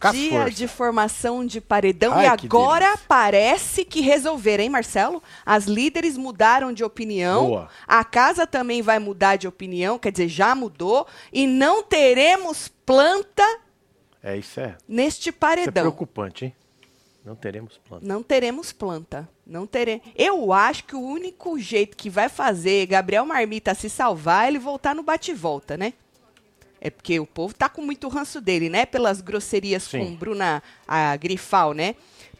Com dia força. de formação de paredão Ai, e agora delícia. parece que resolveram, hein, Marcelo? As líderes mudaram de opinião. Boa. A casa também vai mudar de opinião, quer dizer, já mudou. E não teremos planta É, isso é, neste isso é paredão. preocupante, hein? Não teremos plano. Não teremos planta. Não teremos. Eu acho que o único jeito que vai fazer Gabriel Marmita se salvar é ele voltar no bate-volta, né? É porque o povo tá com muito ranço dele, né? Pelas grosserias Sim. com Bruna a Grifal, né?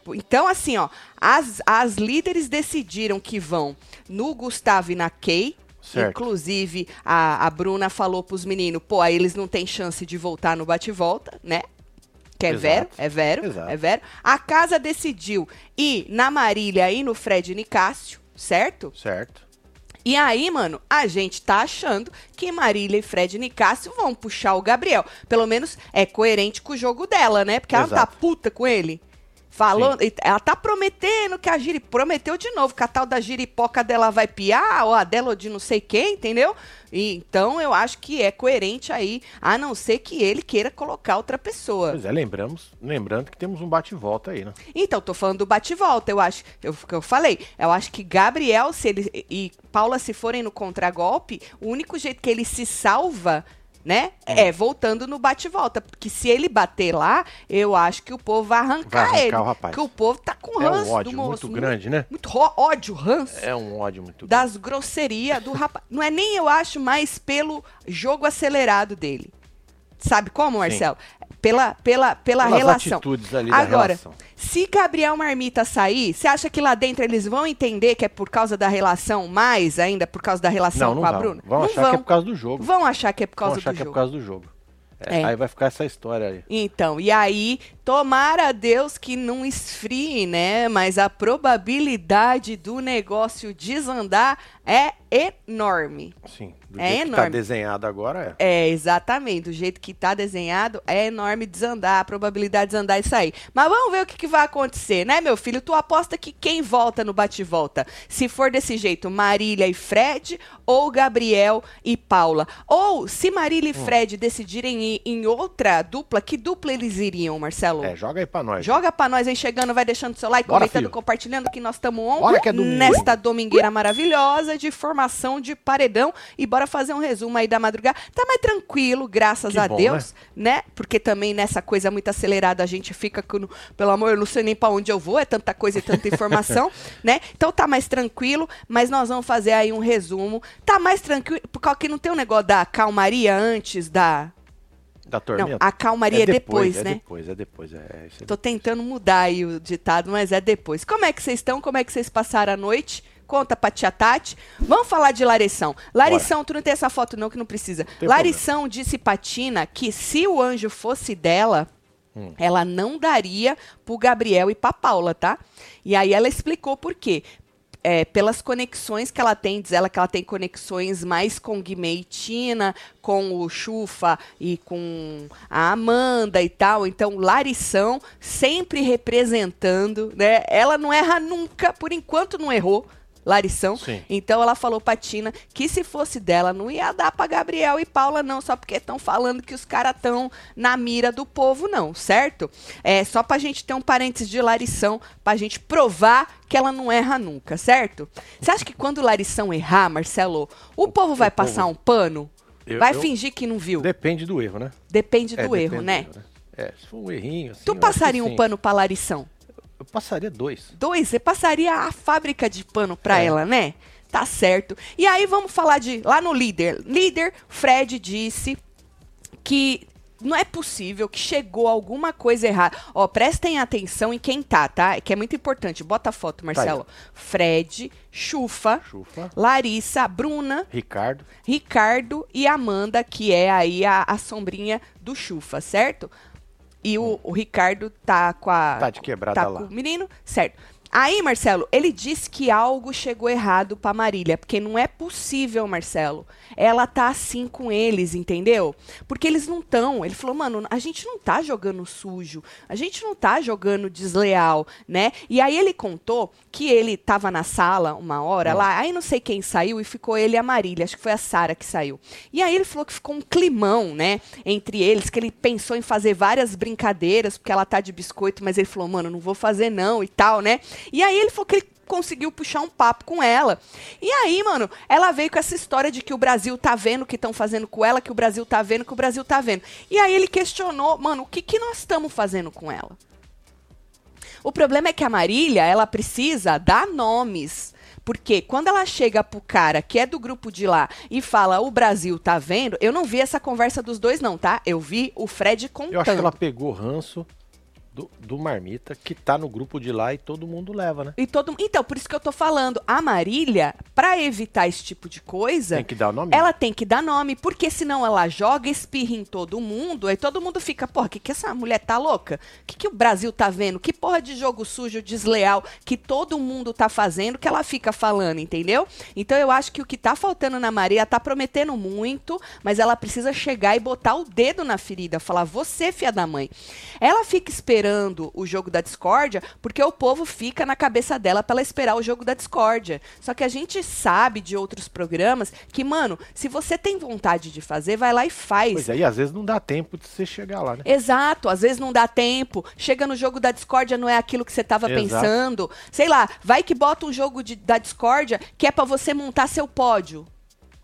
Então, assim, ó, as, as líderes decidiram que vão no Gustavo e na Kay. Certo. Inclusive, a, a Bruna falou pros meninos, pô, aí eles não têm chance de voltar no bate-volta, né? Que é Exato. vero, é vero, Exato. é vero. A casa decidiu ir na Marília e no Fred Nicásio, certo? Certo. E aí, mano, a gente tá achando que Marília e Fred Nicásio vão puxar o Gabriel. Pelo menos é coerente com o jogo dela, né? Porque ela não tá Exato. puta com ele. Falando, ela tá prometendo que a Giri prometeu de novo que a tal da giripoca dela vai piar, ou a dela ou de não sei quem, entendeu? E, então eu acho que é coerente aí, a não ser que ele queira colocar outra pessoa. Pois é, lembramos, lembrando que temos um bate-volta aí, né? Então, tô falando do bate-volta, eu acho, eu, que eu falei, eu acho que Gabriel se ele, e Paula se forem no contragolpe, o único jeito que ele se salva, né, Hum. é voltando no bate-volta, porque se ele bater lá, eu acho que o povo vai arrancar, Vai arrancar ele, o rapaz. porque o povo tá com É ranço um ódio do moço, muito grande, né? muito ódio, ranço É um ódio muito grande. das grosserias do rapaz. Não é nem, eu acho, mais pelo jogo acelerado dele. Sabe como, Marcelo? Pela, pela, pela Pelas relação. atitudes ali Agora, relação. se Gabriel Marmita sair, você acha que lá dentro eles vão entender que é por causa da relação, mais ainda por causa da relação Não, não com a vão. Bruna? Vão não achar vão. que é por causa do jogo. Vão achar que é por Vão causa achar do que é jogo. por causa do jogo. É, É. Aí vai ficar essa história aí. Então, e aí, tomara a Deus que não esfrie, né? Mas a probabilidade do negócio desandar é enorme. Sim. Do É jeito que tá enorme. desenhado agora é. É, exatamente. Do jeito que tá desenhado, é enorme desandar, a probabilidade de desandar isso aí. Mas vamos ver o que, que vai acontecer, né, meu filho? Tu aposta que quem volta no bate-volta? Se for desse jeito, Marília e Fred, ou Gabriel e Paula? Ou, se Marília e Hum. Fred decidirem ir em outra dupla, que dupla eles iriam, Marcelo? É, joga aí pra nós. Joga pra nós aí chegando, vai deixando seu like, Bora, comentando, filho. compartilhando que nós estamos on Bora que é domingo. nesta domingueira maravilhosa de formação de paredão e bora fazer um resumo aí da madrugada. Tá mais tranquilo, graças Que a bom, Deus, né? Porque também nessa coisa muito acelerada a gente fica com, pelo amor, eu não sei nem pra onde eu vou, é tanta coisa e tanta informação, né? Então tá mais tranquilo, mas nós vamos fazer aí um resumo. Tá mais tranquilo, porque não tem um negócio da calmaria antes da Da tormenta. Não, a calmaria é depois, é né? depois, é depois, é é aí. Tô tentando mudar aí o ditado, mas é depois. Como é que vocês estão? Como é que vocês passaram a noite? Conta pra tia Tati. Vamos falar de Larição. Larição, tu não tem essa foto não, que não precisa. tem Larição disse pra Tina que se o anjo fosse dela, Hum. ela não daria pro Gabriel e pra Paula, tá? E aí ela explicou por quê. É, pelas conexões que ela tem, diz ela que ela tem conexões mais com Guimê e Tina, com o Chufa e com a Amanda e tal. Então, Larição sempre representando, né? Ela não erra nunca, por enquanto não errou. Larição. Sim. Então ela falou pra Tina que se fosse dela não ia dar pra Gabriel e Paula não, só porque estão falando que os caras estão na mira do povo não, certo? É só pra gente ter um parênteses de Larição, pra gente provar que ela não erra nunca, certo? Você acha que quando Larição errar, Marcelo, o, povo vai o povo- passar um pano? Eu- vai eu- fingir que não viu? Depende do erro, né? Depende É, do depende erro, do né? erro, É, se for um errinho assim. Tu passaria um sim. pano pra Larição? Eu passaria dois. Dois, você passaria a fábrica de pano pra É. ela, né? Tá certo. E aí vamos falar de lá no líder. Líder, Fred disse que não é possível que chegou alguma coisa errada. Ó, prestem atenção em quem tá, tá? Que é muito importante. Bota a foto, Marcelo. Fred, Chufa, Chufa. Larissa, Bruna, Ricardo. Ricardo e Amanda, que é aí a, a sombrinha do Chufa, certo? E o, o Ricardo tá com a. Tá de quebrada tá lá. com o menino, certo. Aí, Marcelo, ele disse que algo chegou errado pra Marília, porque não é possível, Marcelo. Ela tá assim com eles, entendeu? Porque eles não estão. Ele falou, mano, a gente não tá jogando sujo, a gente não tá jogando desleal, né? E aí ele contou que ele tava na sala uma hora lá, aí não sei quem saiu e ficou ele e a Marília, acho que foi a Sara que saiu. E aí ele falou que ficou um climão, né, entre eles, que ele pensou em fazer várias brincadeiras, porque ela tá de biscoito, mas ele falou, mano, não vou fazer não e tal, né? E aí ele falou que ele conseguiu puxar um papo com ela. E aí, mano, ela veio com essa história de que o Brasil tá vendo o que estão fazendo com ela, que o Brasil tá vendo, que o Brasil tá vendo. E aí ele questionou, mano, o que, que nós estamos fazendo com ela? O problema é que a Marília, ela precisa dar nomes. Porque quando ela chega pro cara que é do grupo de lá e fala o Brasil tá vendo, eu não vi essa conversa dos dois não, tá? Eu vi o Fred contando. Eu acho que ela pegou ranço do, do Marmita, que tá no grupo de lá e todo mundo leva, né? E todo, então, por isso que eu tô falando, a Marília, pra evitar esse tipo de coisa, Tem que dar nome. ela tem que dar nome, porque senão ela joga, espirra em todo mundo, aí todo mundo fica, porra, que que essa mulher tá louca? Que que o Brasil tá vendo? Que porra de jogo sujo, desleal, que todo mundo tá fazendo, que ela fica falando, entendeu? Então eu acho que o que tá faltando na Maria tá prometendo muito, mas ela precisa chegar e botar o dedo na ferida, falar, você, filha da mãe. Ela fica esperando o jogo da discórdia, porque o povo fica na cabeça dela pra ela esperar o jogo da discórdia. Só que a gente sabe de outros programas que, mano, se você tem vontade de fazer, vai lá e faz. Pois é, e às vezes não dá tempo de você chegar lá, né? Exato, às vezes não dá tempo. Chega no jogo da discórdia, não é aquilo que você tava Exato. pensando. Sei lá, vai que bota um jogo de- da discórdia que é pra você montar seu pódio,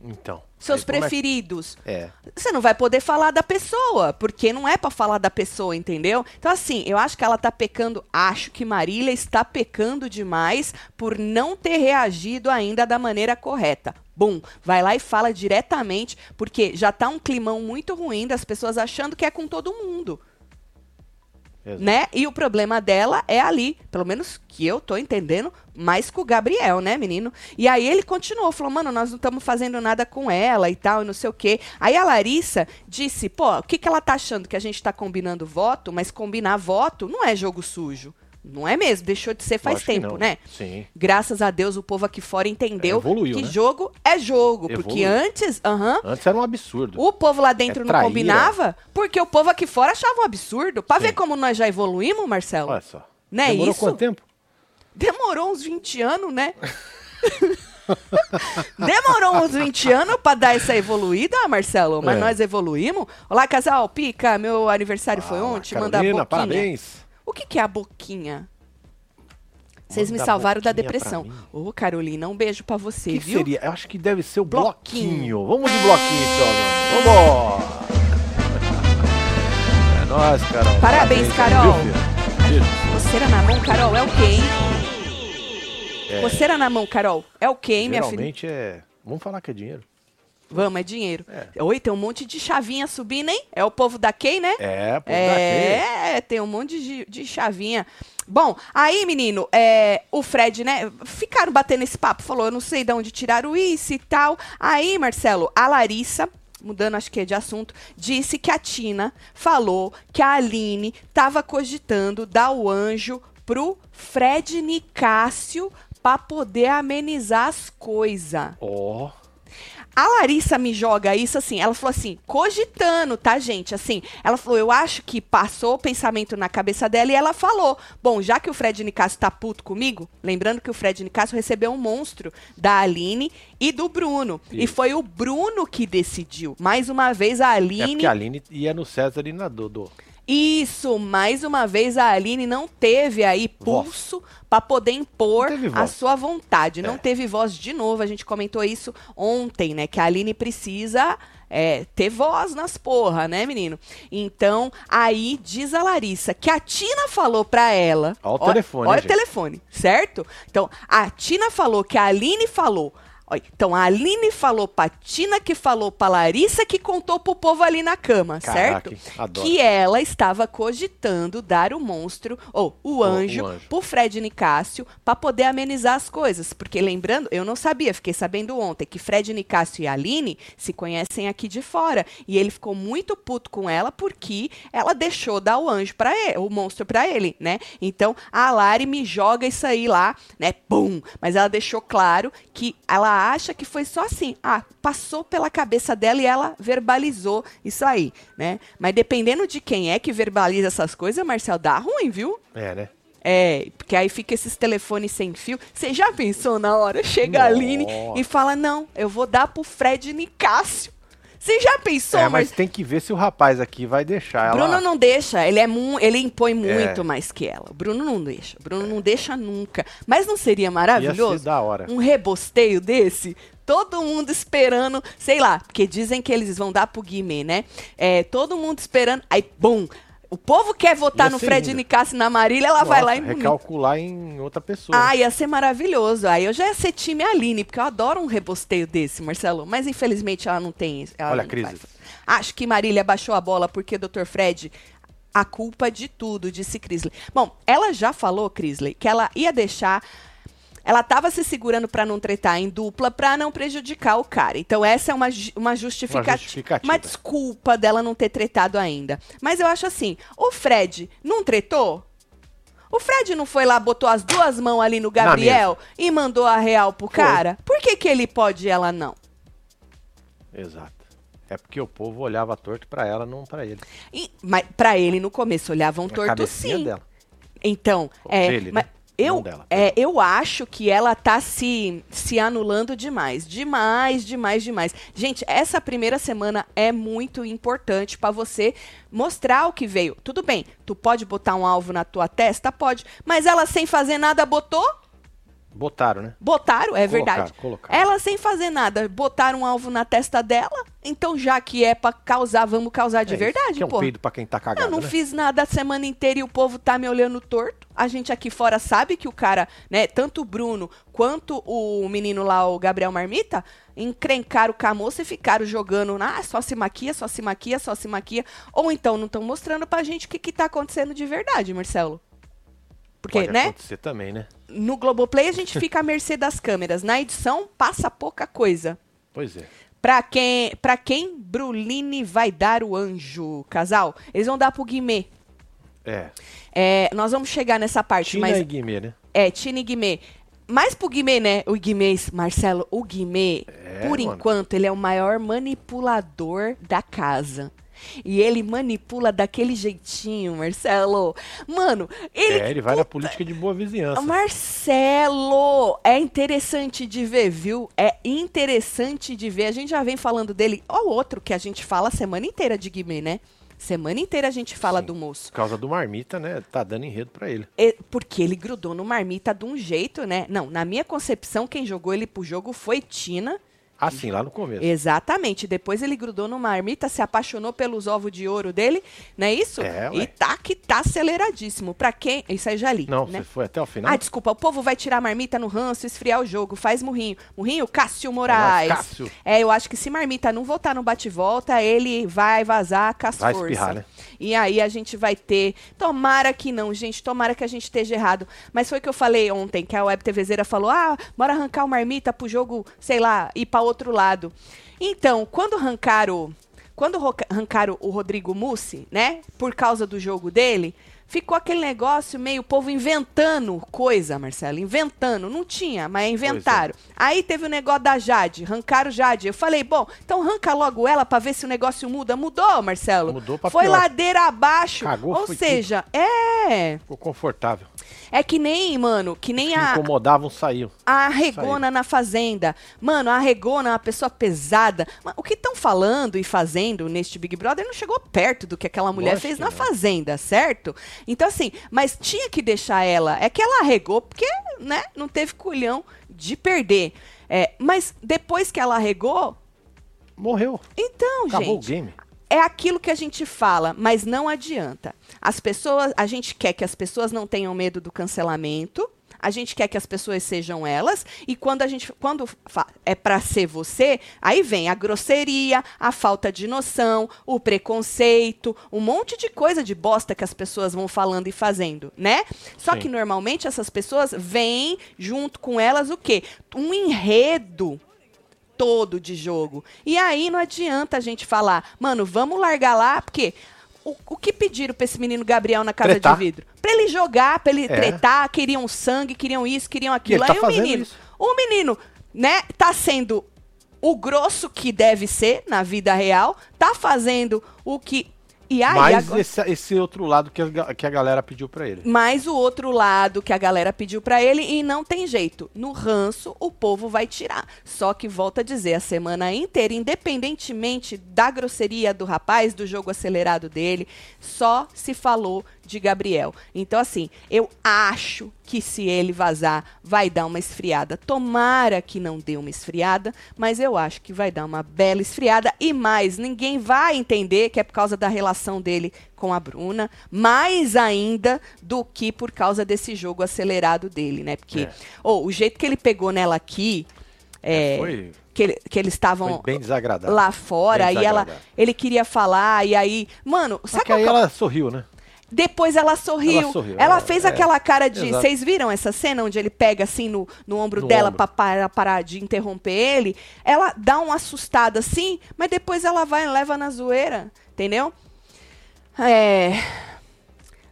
Então. seus começa- preferidos. É. Você não vai poder falar da pessoa, porque não é pra falar da pessoa, entendeu? Então, assim, eu acho que ela tá pecando. Acho que Marília está pecando demais por não ter reagido ainda da maneira correta. Bum, vai lá e fala diretamente, porque já tá um climão muito ruim das pessoas achando que é com todo mundo Exato. né? E o problema dela é ali, pelo menos que eu tô entendendo, mais com o Gabriel, né, menino? E aí ele continuou, falou, mano, nós não estamos fazendo nada com ela e tal, e não sei o quê. Aí a Larissa disse, pô, o que, que ela tá achando? Que a gente tá combinando voto, mas combinar voto não é jogo sujo. Não é mesmo, deixou de ser faz Lógico tempo, né? Sim. Graças a Deus o povo aqui fora entendeu É, evoluiu, que né? jogo é jogo. Porque Evoluiu. antes, aham, Antes era um absurdo. o povo lá dentro É não combinava, porque o povo aqui fora achava um absurdo. Pra Sim. ver como nós já evoluímos, Marcelo. Olha só. Não é Demorou isso? quanto tempo? Demorou uns 20 anos, né? Demorou uns 20 anos pra dar essa evoluída, Marcelo, mas É. nós evoluímos. Olá, casal, pica, meu aniversário foi Fala, ontem, manda a Carolina, boquinha. parabéns. O que, que é a boquinha? Vocês me salvaram da depressão. Ô, Carolina, um beijo pra você, que, viu? seria? Eu acho que deve ser o Bloquinho. bloquinho. Vamos de bloquinho então. Vamos! É nóis, Carol. Parabéns, Carol. viu. Coceira na mão, Carol, é o quê, hein? É, Coceira na mão, Carol, é o quê, hein, minha filha? geralmente é... Vamos falar que é dinheiro. Vamos, é dinheiro. É. Oi, tem um monte de chavinha subindo, hein? É o povo da Key, né? É, pô, daqui. É, tem um monte de, de chavinha. Bom, aí, menino, é, o Fred, né? Ficaram batendo esse papo, falou, eu não sei de onde tiraram isso e tal. Aí, Marcelo, a Larissa, mudando acho que é de assunto, disse que a Tina falou que a Aline tava cogitando dar o anjo pro Fred Nicásio pra poder amenizar as coisas. Ó, A Larissa me joga isso assim, ela falou assim, cogitando, tá, gente? Assim, ela falou, eu acho que passou o pensamento na cabeça dela e ela falou, bom, já que o Fred Nicasso tá puto comigo, lembrando que o Fred Nicasso recebeu um monstro da Aline e do Bruno. E foi o Bruno que decidiu. Mais uma vez a é Aline porque a Aline ia no César e na Dodô. Isso, mais uma vez a Aline não teve aí pulso para poder impor Não a sua vontade. Não É. teve voz de novo. A gente comentou isso ontem, né? Que a Aline precisa é, ter voz nas porra, né, menino? Então, aí diz a Larissa que a Tina falou pra ela. Olha o telefone, Olha o gente? telefone, certo? Então, a Tina falou que a Aline falou. Então a Aline falou pra Tina, que falou pra Larissa, que contou pro povo ali na cama, Caraca, certo? adoro. Que ela estava cogitando dar o monstro, ou o anjo, o anjo. pro Fred Nicásio pra poder amenizar as coisas. Porque lembrando, eu não sabia, fiquei sabendo ontem, que Fred Nicásio e a Aline se conhecem aqui de fora. E ele ficou muito puto com ela porque ela deixou dar o anjo para ele, o monstro pra ele, né? Então a Lari me joga isso aí lá, né? Pum! Mas ela deixou claro que ela acha que foi só assim. Ah, passou pela cabeça dela e ela verbalizou isso aí, né? Mas dependendo de quem é que verbaliza essas coisas, Marcel, dá ruim, viu? É, né? É, porque aí fica esses telefones sem fio. Você já pensou na hora? Chega a Aline Nossa. e fala: Não, eu vou dar pro Fred Nicásio. Você já pensou, É, mas tem que ver se o rapaz aqui vai deixar ela. Bruno não deixa, ele é mu ele impõe muito É. mais que ela. O Bruno não deixa. O Bruno não deixa nunca. Mas não seria Ia maravilhoso? ser da hora. Um rebosteio desse? Todo mundo esperando, sei lá, porque dizem que eles vão dar pro Guimê, né? É, todo mundo esperando, aí, bum! O povo quer votar no ser Fred lindo. Nicásio e na Marília, ela vai Nossa, lá e recalcular em outra pessoa. ah, ia ser maravilhoso. Aí eu já ia ser time Aline, porque eu adoro um rebosteio desse, Marcelo. Mas infelizmente ela não tem ela Olha não vai. Acho que Marília baixou a bola porque Dr. Fred. A culpa de tudo, disse Crisley. Bom, ela já falou, Crisley, que ela ia deixar. Ela estava se segurando para não tretar em dupla para não prejudicar o cara. Então, essa é uma, uma justificativa. Uma justificativa. Uma desculpa dela não ter tretado ainda. Mas eu acho assim: o Fred não tretou? O Fred não foi lá, botou as duas mãos ali no Gabriel e mandou a real pro Foi. cara? Por que, que ele pode e ela não? Exato. É porque o povo olhava torto pra ela, não pra ele. E, mas pra ele no começo olhavam A torto sim. dela. Então, é, Dele, né? Eu, dela. é, eu acho que ela tá se, se anulando demais. Demais, demais, demais. Gente, essa primeira semana é muito importante pra você mostrar o que veio. Tudo bem, tu pode botar um alvo na tua testa? Pode. Mas ela sem fazer nada botou? Botaram, né? Botaram, é Colocaram, verdade. colocaram. Ela sem fazer nada, botaram um alvo na testa dela. Então, já que é pra causar, vamos causar de É isso, verdade, Que é um pô. peido pra quem tá cagado, Eu não né? fiz nada a semana inteira e o povo tá me olhando torto. A gente aqui fora sabe que o cara, né, tanto o Bruno quanto o menino lá, o Gabriel Marmita, encrencaram com a moça e ficaram jogando, ah, só se maquia, só se maquia, só se maquia. Ou então não estão mostrando pra gente o que, que tá acontecendo de verdade, Marcelo. Porque, Pode né, acontecer também, né? no Globoplay a gente fica à mercê das câmeras. Na edição, passa pouca coisa. Pois é. Pra quem, pra quem Bruline vai dar o anjo, casal? Eles vão dar pro Guimê. É. É, nós vamos chegar nessa parte, Tina mas e Guimê, né? é Tina e Guimê. Mais pro Guimê, né? O Guimê, Marcelo, o Guimê, É, por mano. enquanto, ele é o maior manipulador da casa. E ele manipula daquele jeitinho, Marcelo. Mano, ele. é, ele vai na política de boa vizinhança. Marcelo, é interessante de ver, viu? É interessante de ver. A gente já vem falando dele. Ó, o outro que a gente fala a semana inteira de Guimê, né? Semana inteira a gente fala Sim. do moço. Por causa do marmita, né? Tá dando enredo pra ele. É, porque ele grudou no marmita de um jeito, né? Não, na minha concepção, quem jogou ele pro jogo foi Tina. Assim, lá no começo. Exatamente. Depois ele grudou no marmita, se apaixonou pelos ovos de ouro dele, não é isso? É, ué. e tá que tá aceleradíssimo. Pra quem. Isso aí já li. Não, né? você foi até o final? Ah, desculpa, o povo vai tirar a marmita no ranço, esfriar o jogo, faz murrinho. Murrinho, Cássio Moraes. Cássio. É, eu acho que se marmita não voltar no bate-volta, ele vai vazar com as Vai forças. espirrar, né? E aí a gente vai ter. Tomara que não, gente. Tomara que a gente esteja errado. Mas foi o que eu falei ontem, que a Web TVzeira falou: ah, bora arrancar o marmita pro jogo, sei lá, ir pra outro lado. Então, quando arrancaram. Quando arrancaram o Rodrigo Mussi, né? Por causa do jogo dele, ficou aquele negócio meio povo inventando coisa, Marcelo. Inventando. Não tinha, mas inventaram. Aí teve o negócio da Jade, arrancaram Jade. Eu falei, bom, então arranca logo ela pra ver se o negócio muda. Mudou, Marcelo. Mudou pra Foi pior. ladeira abaixo. Cagou, Ou seja, é. Ficou confortável. É que nem, mano, que nem Que a, incomodavam, saíam. a Regona na Fazenda. Mano, a Regona é uma pessoa pesada. O que estão falando e fazendo neste Big Brother não chegou perto do que aquela mulher Lógico fez na não. Fazenda, certo? Então, assim, mas tinha que deixar ela. É que ela arregou porque, né, não teve culhão de perder. É, mas depois que ela arregou, Morreu. então, Acabou gente o game. É aquilo que a gente fala, mas não adianta. As pessoas, a gente quer que as pessoas não tenham medo do cancelamento. a gente quer que as pessoas sejam elas, e quando a gente quando é para ser você, aí vem a grosseria, a falta de noção, o preconceito, um monte de coisa de bosta que as pessoas vão falando e fazendo, né? Só Sim. que normalmente essas pessoas vêm junto com elas o quê? Um enredo todo de jogo. E aí não adianta a gente falar, mano, vamos largar lá, porque o, o que pediram pra esse menino Gabriel na casa tretar. de vidro? Pra ele jogar, pra ele é. tretar, queriam sangue, queriam isso, queriam aquilo. Aí tá o menino, isso. o menino, né, tá sendo o grosso que deve ser na vida real, tá fazendo o que e aí, Mais agora... esse, esse, outro lado que a, que a galera pediu para ele. Mais o outro lado que a galera pediu para ele e não tem jeito. No ranço, o povo vai tirar. Só que volta a dizer, a semana inteira, independentemente da grosseria do rapaz, do jogo acelerado dele, só se falou de Gabriel. Então, assim, eu acho que se ele vazar, vai dar uma esfriada. Tomara que não dê uma esfriada, mas eu acho que vai dar uma bela esfriada. E mais, ninguém vai entender que é por causa da relação dele com a Bruna, mais ainda do que por causa desse jogo acelerado dele, né? Porque é. oh, o jeito que ele pegou nela aqui. É, é foi que, que eles estavam lá fora e ela ele queria falar e aí mano sabe que aí ela sorriu né depois ela sorriu. Ela, sorriu, ela fez é, aquela cara de. Vocês viram essa cena onde ele pega assim no, no ombro no dela para parar, de interromper ele? Ela dá uma assustada assim, mas depois ela vai e leva na zoeira. Entendeu? É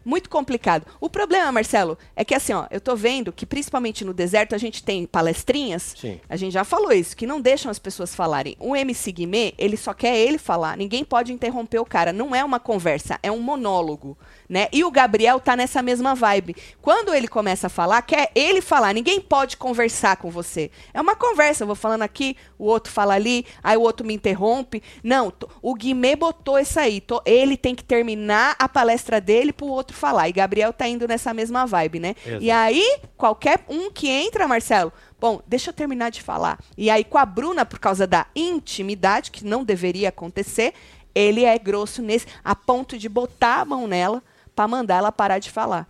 muito complicado. O problema, Marcelo, é que assim, ó, eu tô vendo que principalmente no deserto a gente tem palestrinhas. Sim. A gente já falou isso, que não deixam as pessoas falarem. O MC Guimê, ele só quer ele falar. Ninguém pode interromper o cara. Não é uma conversa, é um monólogo né? E o Gabriel tá nessa mesma vibe. Quando ele começa a falar, quer ele falar, ninguém pode conversar com você. É uma conversa, eu vou falando aqui, o outro fala ali, aí o outro me interrompe. Não, o Guimê botou isso aí. Tô, ele tem que terminar a palestra dele pro outro falar. E Gabriel tá indo nessa mesma vibe, né? Exato. E aí, qualquer um que entra, Marcelo, Bom, deixa eu terminar de falar. E aí, com a Bruna, por causa da intimidade, que não deveria acontecer, ele é grosso nesse, a ponto de botar a mão nela para mandar ela parar de falar.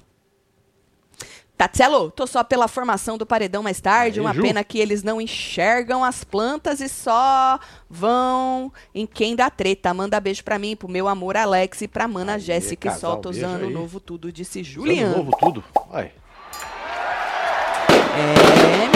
Tatselo, tô só pela formação do paredão mais tarde. Aí, uma Ju. pena que eles não enxergam as plantas e só vão em quem dá treta. Manda beijo pra mim, pro meu amor Alex e pra mana Jéssica. Que solta usando o novo tudo, disse Juliano. Novo tudo? Vai. É,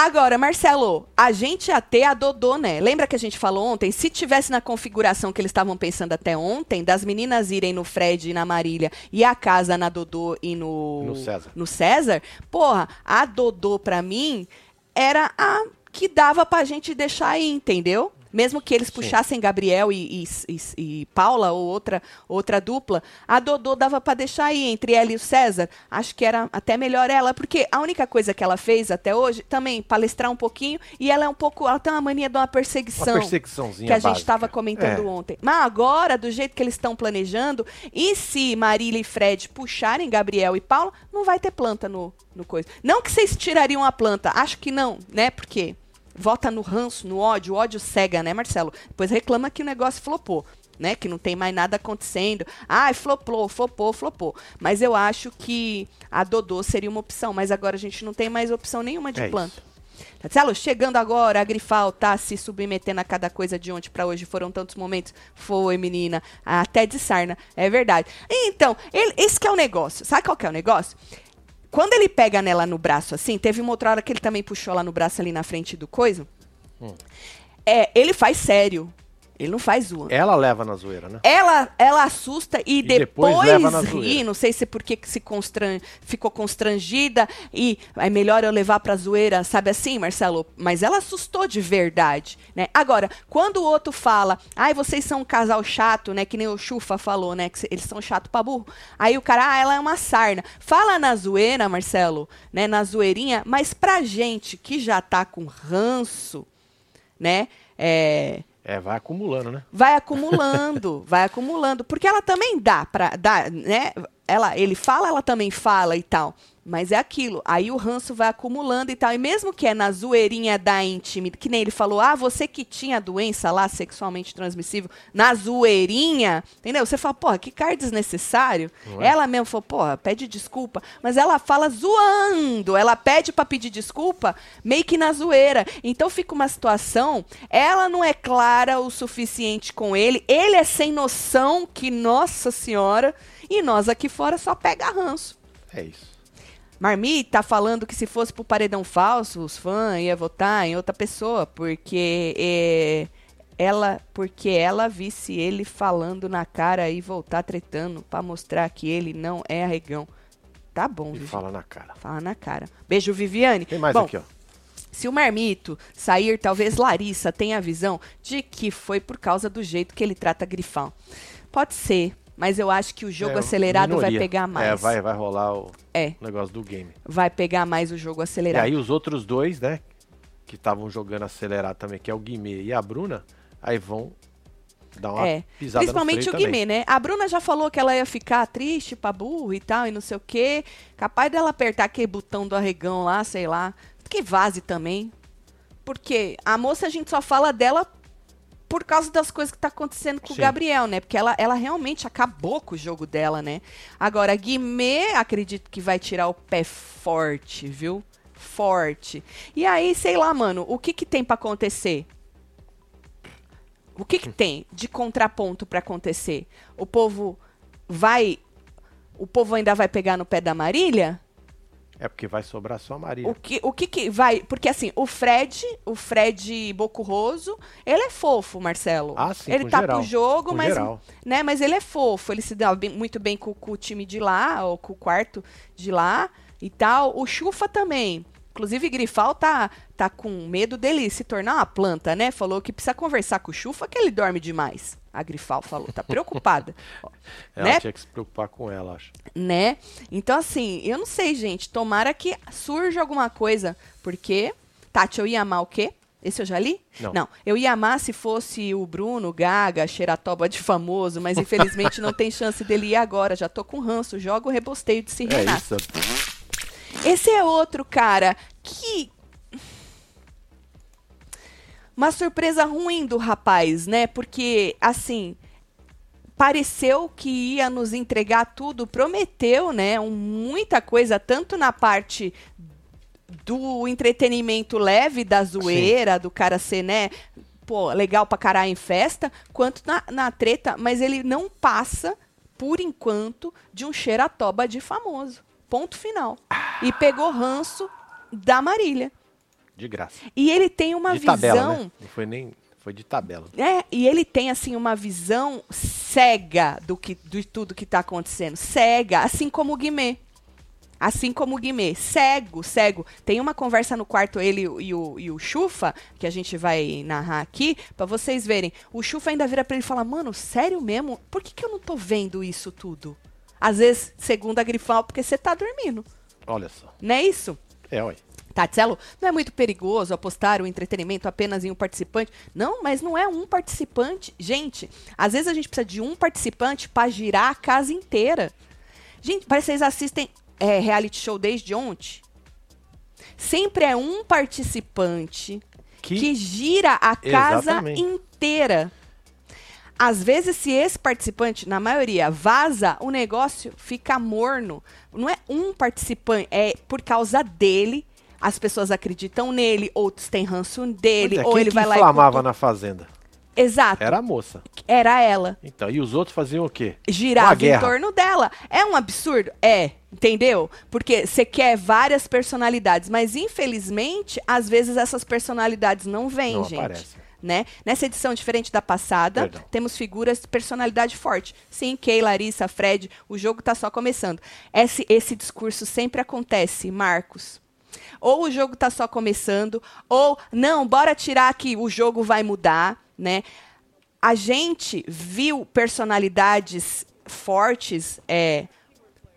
Agora, Marcelo, a gente ia ter a Dodô, né? Lembra que a gente falou ontem? Se tivesse na configuração que eles estavam pensando até ontem, das meninas irem no Fred e na Marília e a casa na Dodô e no, no César. no César, porra, a Dodô pra mim era a que dava pra gente deixar aí, entendeu? Mesmo que eles puxassem Gabriel e, e, e, e, Paula ou outra, outra dupla, a Dodô dava para deixar aí entre ela e o César. Acho que era até melhor ela, porque a única coisa que ela fez até hoje, também palestrar um pouquinho, e ela é um pouco, ela tem uma mania de uma perseguição. Uma perseguiçãozinha Que a gente estava comentando é. ontem. Mas agora, do jeito que eles estão planejando, e se Marília e Fred puxarem Gabriel e Paula, não vai ter planta no, no coisa. Não que vocês tirariam a planta, acho que não, né? Porque vota no ranço, no ódio, o ódio cega, né, Marcelo? Depois reclama que o negócio flopou. Né, que não tem mais nada acontecendo. Ai, flopou, flopou, flopou. Mas eu acho que a Dodô seria uma opção, mas agora a gente não tem mais opção nenhuma de é planta. Marcelo, chegando agora, a Grifal tá se submetendo a cada coisa de ontem para hoje. Foram tantos momentos. Foi, menina. Até de sarna. É verdade. Então, ele, esse que é o negócio. Sabe qual que é o negócio? Quando ele pega nela no braço assim, teve uma outra hora que ele também puxou lá no braço ali na frente do coisa. Hum. É, ele faz sério. Ele não faz zoando. Ela leva na zoeira, né? Ela, ela assusta e, e depois, depois ri. Não sei se porque se constran... ficou constrangida e é melhor eu levar pra zoeira, sabe assim, Marcelo? Mas ela assustou de verdade, né? Agora, quando o outro fala, ai, vocês são um casal chato, né? Que nem o Chufa falou, né? Que eles são chato pra burro. Aí o cara, ah, ela é uma sarna. Fala na zoeira, Marcelo, né? Na zoeirinha, mas pra gente que já tá com ranço, né? É, é, vai acumulando, né? Vai acumulando, vai acumulando. Porque ela também dá para. Dá, né? ela, ele fala, ela também fala e tal. Mas é aquilo. Aí o ranço vai acumulando e tal. E mesmo que é na zoeirinha da intimidade, que nem ele falou, ah, você que tinha doença lá sexualmente transmissível, na zoeirinha, entendeu? Você fala, porra, que cara desnecessário. Não é? Ela mesmo falou, porra, pede desculpa. Mas ela fala zoando. Ela pede pra pedir desculpa meio que na zoeira. Então fica uma situação, ela não é clara o suficiente com ele, ele é sem noção que, nossa senhora, e nós aqui fora só pega ranço. É isso. Marmita tá falando que se fosse pro paredão falso, os fãs iam votar em outra pessoa, porque é, ela, porque ela visse ele falando na cara e voltar tretando pra mostrar que ele não é arregão. Tá bom, E Vivi. fala na cara. Fala na cara. Beijo, Viviane. Tem mais Bom, aqui, ó. se o Marmito sair, talvez Larissa tenha a visão de que foi por causa do jeito que ele trata Grifão. Pode ser, mas eu acho que o jogo É, acelerado vai minoria. pegar mais. É, vai, vai rolar o É. negócio do game. Vai pegar mais o jogo E acelerado. aí os outros dois, né? Que estavam jogando acelerado também, que é o Guimê e a Bruna, aí vão dar uma É, pisada principalmente o freio Guimê, também. né? A Bruna já falou que ela ia ficar triste pra burro e tal, e não sei o quê. Capaz dela apertar aquele botão do arregão lá, sei lá. Que vaze também. Porque a moça a gente só fala dela por causa das coisas que tá acontecendo com Sim. o Gabriel, né? Porque ela, ela realmente acabou com o jogo dela, né? Agora, Guimê, acredito que vai tirar o pé forte, viu? Forte. E aí, sei lá, mano, o que que tem pra acontecer? O que que tem de contraponto pra acontecer? O povo vai. O povo ainda vai pegar no pé da Marília? É porque vai sobrar só a Maria. O que, o que que vai. Porque assim, o Fred, o Fred Bocurroso, ele é fofo, Marcelo. Ah, sim, ele tá geral, pro jogo, mas. geral. Né, mas ele é fofo. Ele se dá bem- muito bem com, com o time de lá, ou com o quarto de lá e tal. O Chufa também. Inclusive, Grifal tá, tá com medo dele se tornar uma planta, né? Falou que precisa conversar com o Chufa, que ele dorme demais. A Grifal falou, tá preocupada. Ela né? tinha que se preocupar com ela, acho. né? Então, assim, eu não sei, gente. Tomara que surja alguma coisa. Porque, Tati, eu ia amar o quê? Esse eu já li? Não. eu ia amar se fosse o Bruno, Gaga, Xeratoba de famoso, mas infelizmente não tem chance dele ir agora. Já tô com ranço, jogo o rebosteio de se É. Esse é outro cara que. Uma surpresa ruim do rapaz, né? Porque, assim, pareceu que ia nos entregar tudo, prometeu, né? um- muita coisa, tanto na parte do entretenimento leve, da zoeira, do cara ser, né? Pô, legal pra caralho em festa, quanto na, na treta, mas ele não passa, por enquanto, de um xeratoba de famoso. Ponto final. E pegou ranço da Marília. De graça. E ele tem uma de visão. tabela, né? Não foi nem. Foi de tabela. É, e ele tem assim uma visão cega do que de tudo que tá acontecendo, cega, assim como o Guimê. Assim como o Guimê, cego, cego. Tem uma conversa no quarto ele e o, e o Chufa, que a gente vai narrar aqui, pra vocês verem. O Chufa ainda vira pra ele e fala: "Mano, sério mesmo? Por que, que eu não tô vendo isso tudo?" Às vezes, segundo a Grifal, porque você tá dormindo. Olha só. Não é isso? É, ué. Tatselo, não é muito perigoso apostar o entretenimento apenas em um participante? Não, mas não é um participante. Gente, às vezes a gente precisa de um participante para girar a casa inteira. Gente, parece que vocês assistem é, reality show desde ontem. Sempre é um participante Que- que, gira a casa Exatamente. inteira. Às vezes, se esse participante, na maioria, vaza, o negócio fica morno. Não é um participante, é por causa dele. As pessoas acreditam nele, outros têm ranço dele, é, ou quem ele vai lá e. inflamava na fazenda? Exato, Era a moça. era ela. Então, e os outros faziam o quê? Girava em torno dela. É um absurdo? É, entendeu? Porque você quer várias personalidades, mas infelizmente, às vezes essas personalidades não vêm, Não gente. aparecem. Né? Nessa edição, diferente da passada, Perdão. temos figuras de personalidade forte. Sim, Kay, Larissa, Fred, o jogo tá só começando. Esse, esse discurso sempre acontece, Marcos. Ou o jogo tá só começando, ou não, bora tirar que o jogo vai mudar, né? A gente viu personalidades fortes é,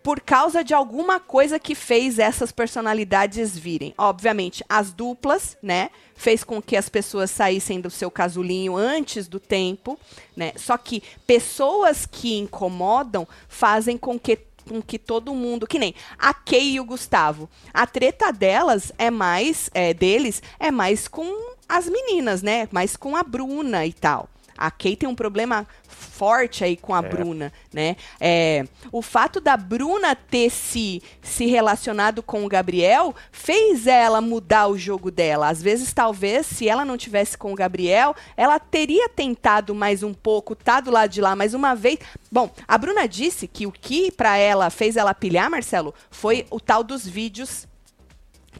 por causa de alguma coisa que fez essas personalidades virem. Obviamente, as duplas, né? Fez com que as pessoas saíssem do seu casulinho antes do tempo, né? Só que pessoas que incomodam fazem com que com que todo mundo, que nem a Kay e o Gustavo. A treta delas é mais, é, deles, é mais com as meninas, né? Mais com a Bruna e tal. A Kay tem um problema forte aí com a É. Bruna, né? É, o fato da Bruna ter se, se relacionado com o Gabriel fez ela mudar o jogo dela. Às vezes, talvez, se ela não tivesse com o Gabriel, ela teria tentado mais um pouco, tá do lado de lá mais uma vez. Bom, a Bruna disse que o que pra ela fez ela pilhar, Marcelo, foi o tal dos vídeos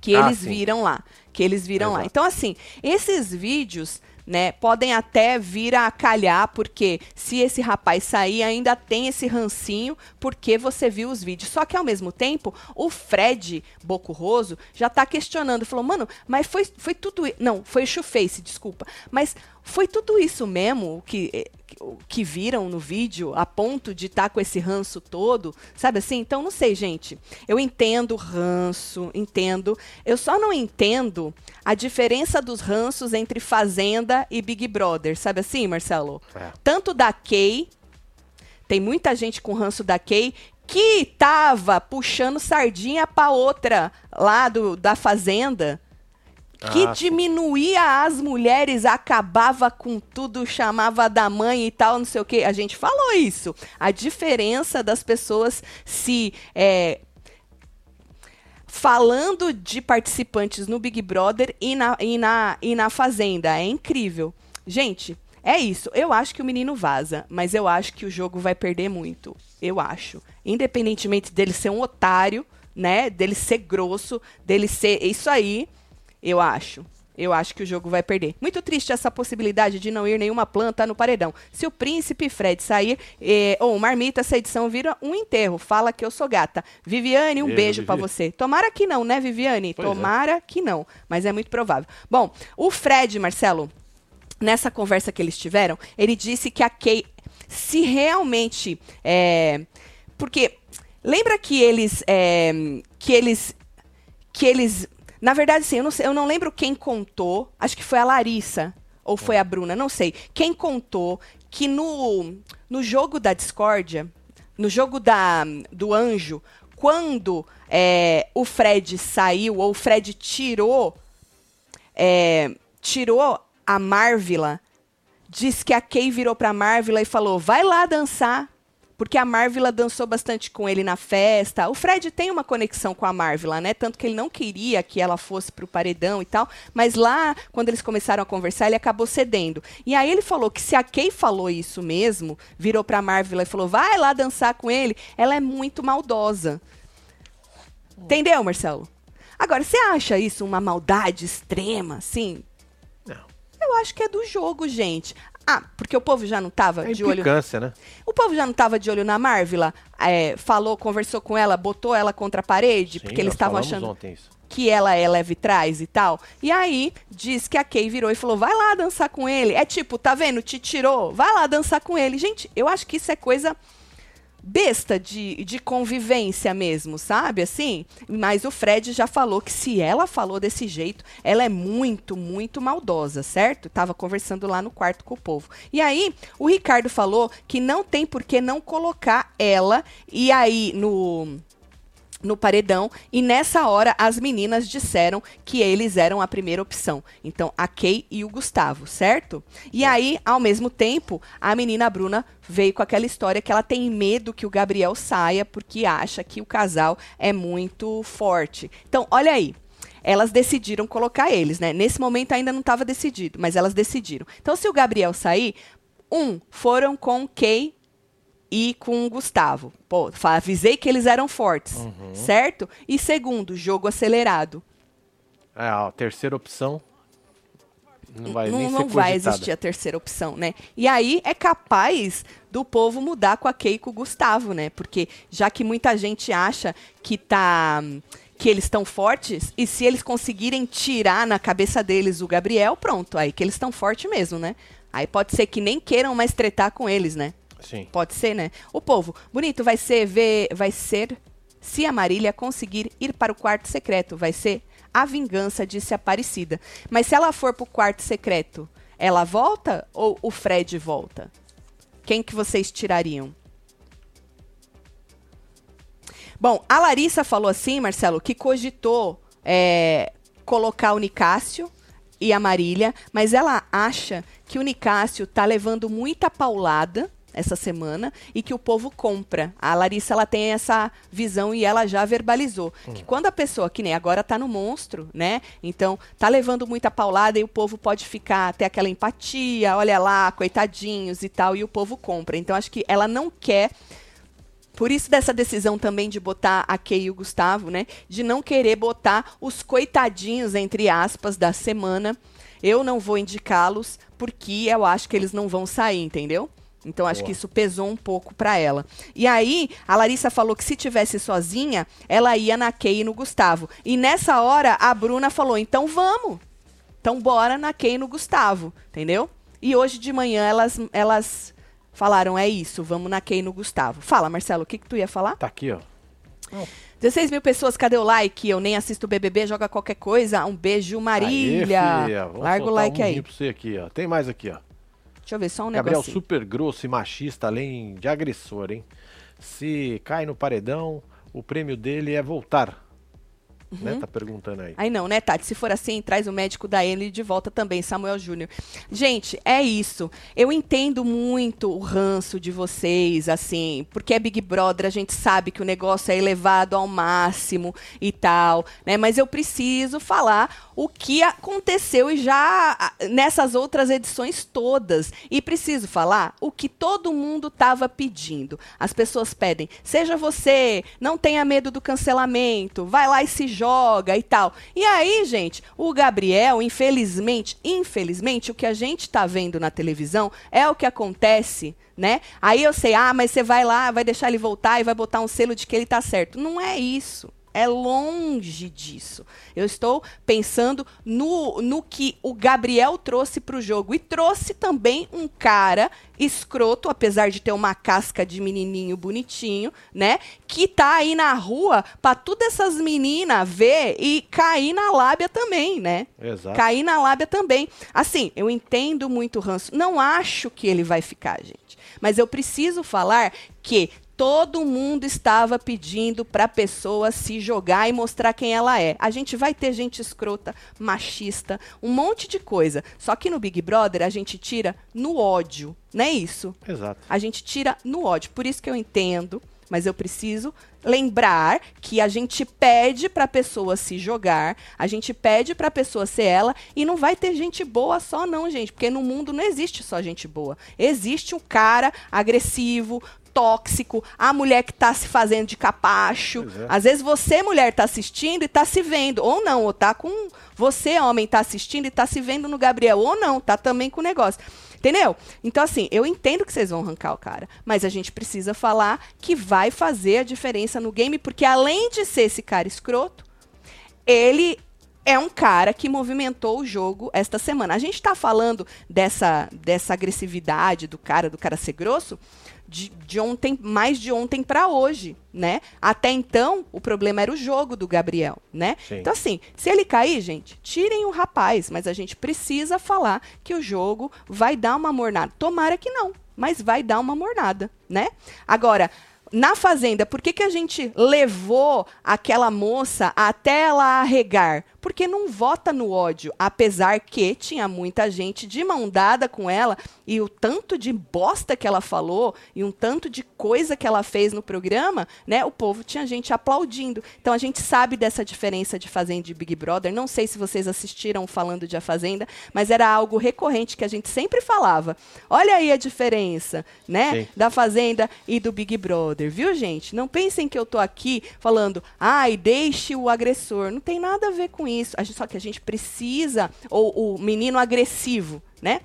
que Ah, eles sim. viram lá, que eles viram lá. Exato. Então assim, esses vídeos, né, podem até vir a calhar, porque se esse rapaz sair, ainda tem esse rancinho, porque você viu os vídeos. Só que ao mesmo tempo, o Fred Bocurroso já tá questionando, falou, mano, mas foi, foi tudo Não, foi o Shoeface, desculpa. Mas foi tudo isso mesmo que, eh, que viram no vídeo, a ponto de estar com esse ranço todo, sabe assim? Então, não sei, gente. Eu entendo ranço, entendo. Eu só não entendo a diferença dos ranços entre Fazenda e Big Brother, sabe assim, Marcelo? É. Tanto da Kay, tem muita gente com ranço da Kay que tava puxando sardinha pra outra lá do, da Fazenda que Ah, diminuía as mulheres, acabava com tudo, chamava da mãe e tal, não sei o quê. A gente falou isso. A diferença das pessoas se. é, falando de participantes no Big Brother e na, e, na, e na Fazenda. É incrível. Gente, é isso. Eu acho que o menino vaza, mas eu acho que o jogo vai perder muito. Eu acho. Independentemente dele ser um otário, né? Dele ser grosso, dele ser. Isso aí, eu acho. Eu acho que o jogo vai perder. Muito triste essa possibilidade de não ir nenhuma planta no paredão. Se o príncipe Fred sair, eh, ou Marmita, essa edição vira um enterro. Fala que eu sou gata. Viviane, um Beijo, Vivi. você. Tomara que não, né, Viviane? Pois é. Tomara que não. Mas é muito provável. Bom, o Fred, Marcelo, nessa conversa que eles tiveram, ele disse que a Kay, se realmente. é, porque lembra que eles. é, que eles. Que eles. Na verdade, sim, eu não, sei, eu não lembro quem contou. Acho que foi a Larissa. Ou foi a Bruna, não sei. Quem contou que no, no jogo da discórdia, no jogo da, do anjo, quando é, o Fred saiu, ou o Fred tirou é, tirou a Marvila, diz que a Kay virou pra Marvila e falou: vai lá dançar. Porque a Marvila dançou bastante com ele na festa. O Fred tem uma conexão com a Marvila, né? Tanto que ele não queria que ela fosse pro paredão e tal. Mas lá, quando eles começaram a conversar, ele acabou cedendo. E aí ele falou que se a Kay falou isso mesmo, virou pra Marvila e falou: vai lá dançar com ele, ela é muito maldosa. Entendeu, Marcelo? Agora, você acha isso uma maldade extrema, assim? Não. Eu acho que é do jogo, gente. Ah, porque o povo já não tava É de olho. né? O povo já não tava de olho na Marvila? É, falou, conversou com ela, botou ela contra a parede, Sim, porque eles estavam achando que ela é leve trás e tal. E aí, diz que a Kay virou e falou: vai lá dançar com ele. É tipo, tá vendo? Te tirou, vai lá dançar com ele. Gente, eu acho que isso é coisa besta de, de convivência mesmo, sabe? Assim, mas o Fred já falou que se ela falou desse jeito, ela é muito, muito maldosa, certo? Tava conversando lá no quarto com o povo. E aí, o Ricardo falou que não tem por que não colocar ela e aí no no paredão e nessa hora as meninas disseram que eles eram a primeira opção. Então, a Kay e o Gustavo, certo? E aí, ao mesmo tempo, a menina Bruna veio com aquela história que ela tem medo que o Gabriel saia porque acha que o casal é muito forte. Então, olha aí. Elas decidiram colocar eles, né? Nesse momento ainda não estava decidido, mas elas decidiram. Então, se o Gabriel sair, um, foram com Kay e com o Gustavo. Pô, avisei que eles eram fortes, Uhum. certo? E segundo, jogo acelerado. É, a terceira opção não vai não nem não vai existir a terceira opção, né? E aí é capaz do povo mudar com a Kay e com o Gustavo, né? Porque já que muita gente acha que tá que eles estão fortes e se eles conseguirem tirar na cabeça deles o Gabriel, pronto, aí que eles estão fortes mesmo, né? Aí pode ser que nem queiram mais tretar com eles, né? Sim. Pode ser, né? O povo, bonito, vai ser ver, vai ser se a Marília conseguir ir para o quarto secreto, vai ser a vingança disse Aparecida. Mas se ela for para o quarto secreto, ela volta ou o Fred volta? Quem que vocês tirariam? Bom, a Larissa falou assim, Marcelo, que cogitou é, colocar o Nicásio e a Marília, mas ela acha que o Nicásio tá levando muita paulada essa semana e que o povo compra. A Larissa ela tem essa visão e ela já verbalizou hum. que quando a pessoa que nem agora tá no monstro, né? Então tá levando muita paulada e o povo pode ficar ter aquela empatia, olha lá, coitadinhos e tal, e o povo compra. Então acho que ela não quer por isso dessa decisão também de botar a Kay e o Gustavo, né? De não querer botar os coitadinhos entre aspas da semana. Eu não vou indicá-los porque eu acho que eles não vão sair, entendeu? Então acho Boa. que isso pesou um pouco para ela. E aí, a Larissa falou que se tivesse sozinha, ela ia na Kay e no Gustavo. E nessa hora, a Bruna falou: "Então vamos. Então bora na Kay e no Gustavo", entendeu? E hoje de manhã elas elas falaram: "É isso, vamos na Kay e no Gustavo". Fala, Marcelo, o que que tu ia falar? Tá aqui, ó. 16 mil pessoas, cadê o like? Eu nem assisto o BBB, joga qualquer coisa. Um beijo, Marília. Aê, Larga o like um aí. Pra você aqui, ó. Tem mais aqui, ó. Deixa eu ver só um Gabriel negocinho. super grosso e machista, além de agressor, hein? Se cai no paredão, o prêmio dele é voltar. Né? Uhum. Né? Tá perguntando aí. Aí não, né, Tati? Se for assim, traz o médico da Emily de volta também, Samuel Júnior. Gente, é isso. Eu entendo muito o ranço de vocês, assim, porque é Big Brother, a gente sabe que o negócio é elevado ao máximo e tal, né? Mas eu preciso falar o que aconteceu e já nessas outras edições todas. E preciso falar o que todo mundo estava pedindo. As pessoas pedem, seja você, não tenha medo do cancelamento, vai lá e se joga e tal. E aí, gente, o Gabriel, infelizmente, infelizmente, o que a gente está vendo na televisão é o que acontece, né? Aí eu sei, ah, mas você vai lá, vai deixar ele voltar e vai botar um selo de que ele está certo. Não é isso. É longe disso. Eu estou pensando no, no que o Gabriel trouxe para o jogo. E trouxe também um cara escroto, apesar de ter uma casca de menininho bonitinho, né? Que tá aí na rua para todas essas meninas ver e cair na lábia também, né? Exato. Cair na lábia também. Assim, eu entendo muito o ranço. Não acho que ele vai ficar, gente. Mas eu preciso falar que todo mundo estava pedindo para a pessoa se jogar e mostrar quem ela é. A gente vai ter gente escrota, machista, um monte de coisa. Só que no Big Brother a gente tira no ódio, não é isso? Exato. A gente tira no ódio. Por isso que eu entendo, mas eu preciso lembrar que a gente pede para a pessoa se jogar, a gente pede para a pessoa ser ela e não vai ter gente boa só não, gente, porque no mundo não existe só gente boa. Existe um cara agressivo, tóxico, a mulher que tá se fazendo de capacho. É. Às vezes você, mulher, tá assistindo e tá se vendo. Ou não, ou tá com. Você, homem, tá assistindo e tá se vendo no Gabriel. Ou não, tá também com o negócio. Entendeu? Então, assim, eu entendo que vocês vão arrancar o cara, mas a gente precisa falar que vai fazer a diferença no game, porque além de ser esse cara escroto, ele é um cara que movimentou o jogo esta semana. A gente está falando dessa, dessa agressividade do cara, do cara ser grosso, de, de ontem, mais de ontem para hoje, né? Até então, o problema era o jogo do Gabriel, né? Sim. Então, assim, se ele cair, gente, tirem o rapaz, mas a gente precisa falar que o jogo vai dar uma mornada. Tomara que não, mas vai dar uma mornada, né? Agora, na fazenda, por que, que a gente levou aquela moça até ela arregar? porque não vota no ódio, apesar que tinha muita gente de mão dada com ela e o tanto de bosta que ela falou e um tanto de coisa que ela fez no programa, né? O povo tinha gente aplaudindo. Então a gente sabe dessa diferença de Fazenda e Big Brother. Não sei se vocês assistiram falando de A Fazenda, mas era algo recorrente que a gente sempre falava. Olha aí a diferença, né? Sim. Da Fazenda e do Big Brother, viu, gente? Não pensem que eu tô aqui falando, ai, deixe o agressor. Não tem nada a ver com isso isso. Só que a gente precisa, ou o menino agressivo, né?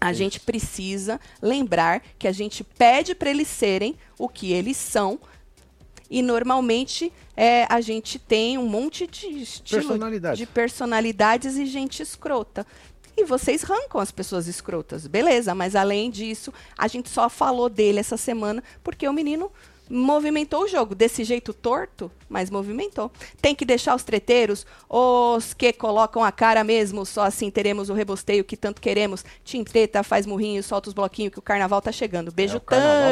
A isso. gente precisa lembrar que a gente pede para eles serem o que eles são. E normalmente é, a gente tem um monte de estilo, Personalidade. de personalidades e gente escrota. E vocês rancam as pessoas escrotas, beleza, mas além disso, a gente só falou dele essa semana porque o menino movimentou o jogo. Desse jeito torto, mas movimentou. Tem que deixar os treteiros, os que colocam a cara mesmo, só assim teremos o rebosteio que tanto queremos. Tim treta, faz murrinho, solta os bloquinhos que o carnaval tá chegando. Beijo, É,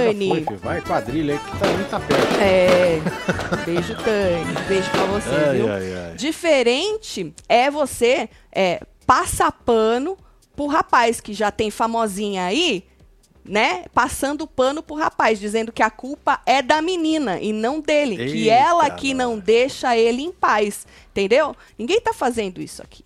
Tani. foi. Vai quadrilha aí que também tá perto. É. Beijo, Tani. Beijo pra você, Ai, viu? ai, ai. Diferente é você é, passar pano pro rapaz que já tem famosinha aí, né? Passando pano pro rapaz, dizendo que a culpa é da menina e não dele. que Eita, ela que não deixa ele em paz. Entendeu? Ninguém tá fazendo isso aqui.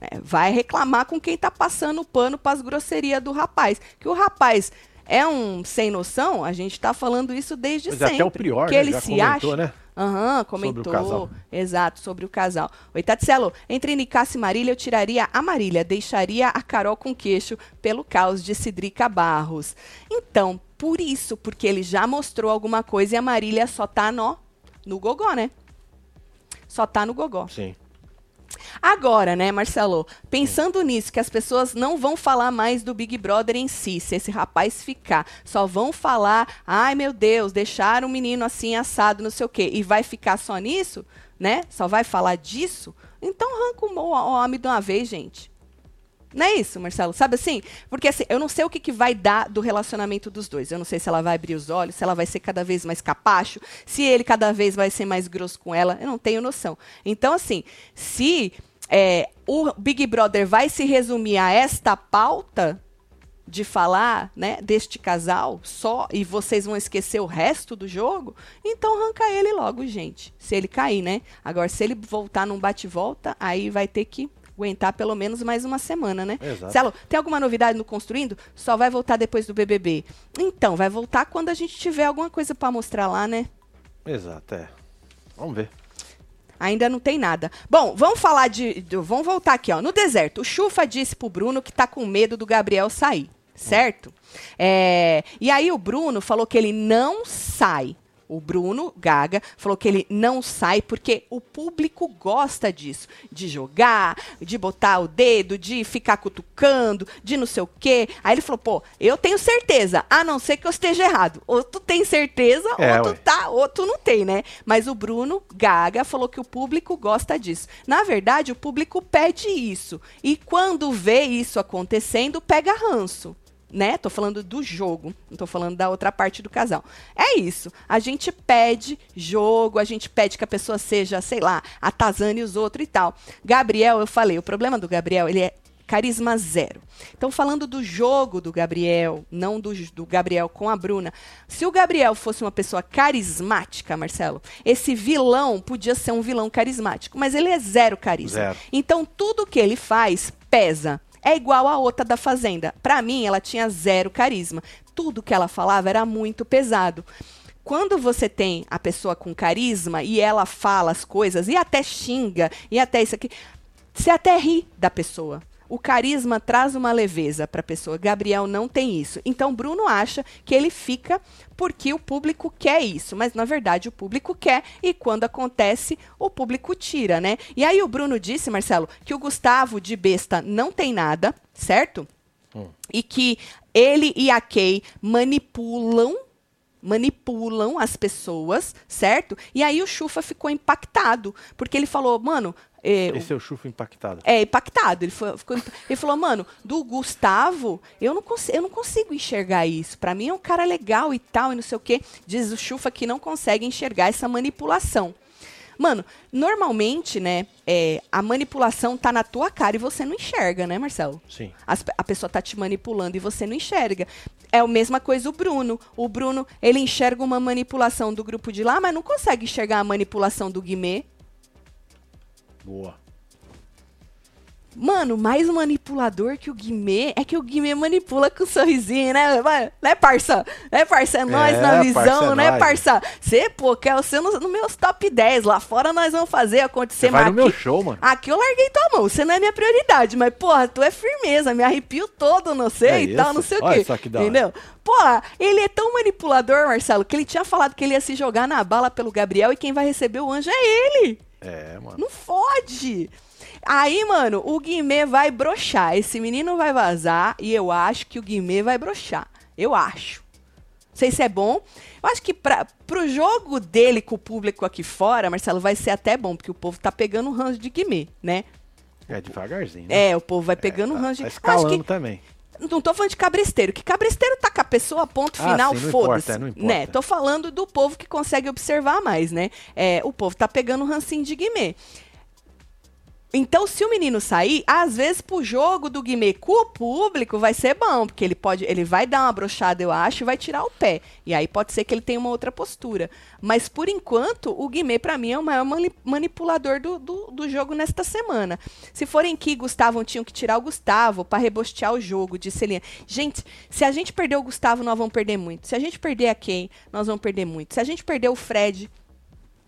né? Vai reclamar com quem tá passando pano pras grosserias do rapaz. Que o rapaz é um sem noção, a gente tá falando isso desde Mas sempre. até o Prior, que né, ele já se comentou, acha. né? Aham, o comentou. casal. Exato, sobre o casal. Oi, Tatselo, entre Nicasse e Marília, eu tiraria a Marília, deixaria a Carol com queixo pelo caos de Cidrica Barros. Então, por isso, porque ele já mostrou alguma coisa e a Marília só tá no, no gogó, né? Só tá no gogó. Sim. Agora, né, Marcelo, pensando nisso, que as pessoas não vão falar mais do Big Brother em si, se esse rapaz ficar, só vão falar, ai meu Deus, deixaram o menino assim assado, não sei o quê, e vai ficar só nisso, né? Só vai falar disso? Então arranca o homem de uma vez, gente. Não é isso, Marcelo? Sabe assim? Porque assim, eu não sei o que, que vai dar do relacionamento dos dois. Eu não sei se ela vai abrir os olhos, se ela vai ser cada vez mais capacho, se ele cada vez vai ser mais grosso com ela. Eu não tenho noção. Então, assim, se é, o Big Brother vai se resumir a esta pauta de falar, né, deste casal só e vocês vão esquecer o resto do jogo, então arranca ele logo, gente. Se ele cair, né? Agora, se ele voltar num bate-volta, aí vai ter que aguentar pelo menos mais uma semana, né? Exato. Celo, tem alguma novidade no Construindo? Só vai voltar depois do BBB. Então, vai voltar quando a gente tiver alguma coisa pra mostrar lá, né? Exato, é. Vamos ver. Ainda não tem nada. Bom, vamos falar de, de- Vamos voltar aqui, ó. No deserto, o Chufa disse pro Bruno que tá com medo do Gabriel sair, certo? É, e aí o Bruno falou que ele não sai. O Bruno Gaga falou que ele não sai porque o público gosta disso. De jogar, de botar o dedo, de ficar cutucando, de não sei o quê. Aí ele falou, pô, eu tenho certeza, a não ser que eu esteja errado. Ou tu tem certeza, É, ou tu ué. tá, ou tu não tem, né? Mas o Bruno Gaga falou que o público gosta disso. Na verdade, o público pede isso. E quando vê isso acontecendo, pega ranço. Né? Tô falando do jogo, não tô falando da outra parte do casal. É isso. A gente pede jogo, a gente pede que a pessoa seja, sei lá, atazane os outros e tal. Gabriel, eu falei, o problema do Gabriel, ele é carisma zero. Então, falando do jogo do Gabriel, não do, do Gabriel com a Bruna. Se o Gabriel fosse uma pessoa carismática, Marcelo, esse vilão podia ser um vilão carismático, mas ele é zero carisma. Zero. Então, tudo que ele faz pesa. É igual a outra da Fazenda. Pra mim, ela tinha zero carisma. Tudo que ela falava era muito pesado. Quando você tem a pessoa com carisma e ela fala as coisas e até xinga e até isso aqui, você até ri da pessoa. O carisma traz uma leveza para a pessoa. Gabriel não tem isso. Então Bruno acha que ele fica porque o público quer isso, mas na verdade o público quer e quando acontece o público tira, né? E aí o Bruno disse, Marcelo, que o Gustavo de besta não tem nada, certo? E que ele e a Kay manipulam manipulam as pessoas, certo? E aí o Chufa ficou impactado, porque ele falou, mano, é, Esse é o chufo impactado. é, impactado. Ele, foi- ficou ele falou, mano, do Gustavo, eu não, consigo, eu não consigo enxergar isso. Pra mim é um cara legal e tal, e não sei o quê. Diz o Chufa que não consegue enxergar essa manipulação. Mano, normalmente, né, é, a manipulação tá na tua cara e você não enxerga, né, Marcelo? Sim. As a pessoa tá te manipulando e você não enxerga. É a mesma coisa o Bruno. O Bruno, ele enxerga uma manipulação do grupo de lá, mas não consegue enxergar a manipulação do Guimê. Boa. Mano, mais manipulador que o Guimê é que o Guimê manipula com um sorrisinho, né? Né, parça? Né, parça? É nós É, na parça, visão, é né, nóis. parça? Você, pô, quer você no, no meus top 10. Lá fora nós vamos fazer acontecer Você vai no meu show, mano. Aqui eu larguei tua mão, você não é minha prioridade, mas, porra, tu é firmeza, me arrepio todo, não sei É e tal, isso? não sei o Olha quê. só que hora. entendeu? Porra, ele é tão manipulador, Marcelo, que ele tinha falado que ele ia se jogar na bala pelo Gabriel e quem vai receber o anjo é ele. É, mano. Não fode. Aí, mano, o Guimê vai broxar. Esse menino vai vazar e eu acho que o Guimê vai broxar. Eu acho. Não sei se é bom, Eu acho que pra, pro jogo dele com o público aqui fora, Marcelo, vai ser até bom, porque o povo tá pegando um ranço de Guimê, né? É devagarzinho. Né? É, o povo vai pegando é, um tá, ranço de tá escalando que, também. Não tô falando de cabresteiro, que cabresteiro tá com a pessoa, ponto Ah, final, foda-se. Né? Tô falando do povo que consegue observar mais, né? É, o povo tá pegando um rancinho de Guimê. Então, se o menino sair, às vezes pro jogo do Guimê com o público vai ser bom, porque ele pode, ele vai dar uma brochada, eu acho, e vai tirar o pé. E aí pode ser que ele tenha uma outra postura. Mas por enquanto, o Guimê para mim é o maior mani- manipulador do, do, do jogo nesta semana. Se forem que Gustavo tinham que tirar o Gustavo para rebostear o jogo, disse Eliane. Gente, se a gente perder o Gustavo, nós vamos perder muito. Se a gente perder a Kay, nós vamos perder muito. Se a gente perder o Fred,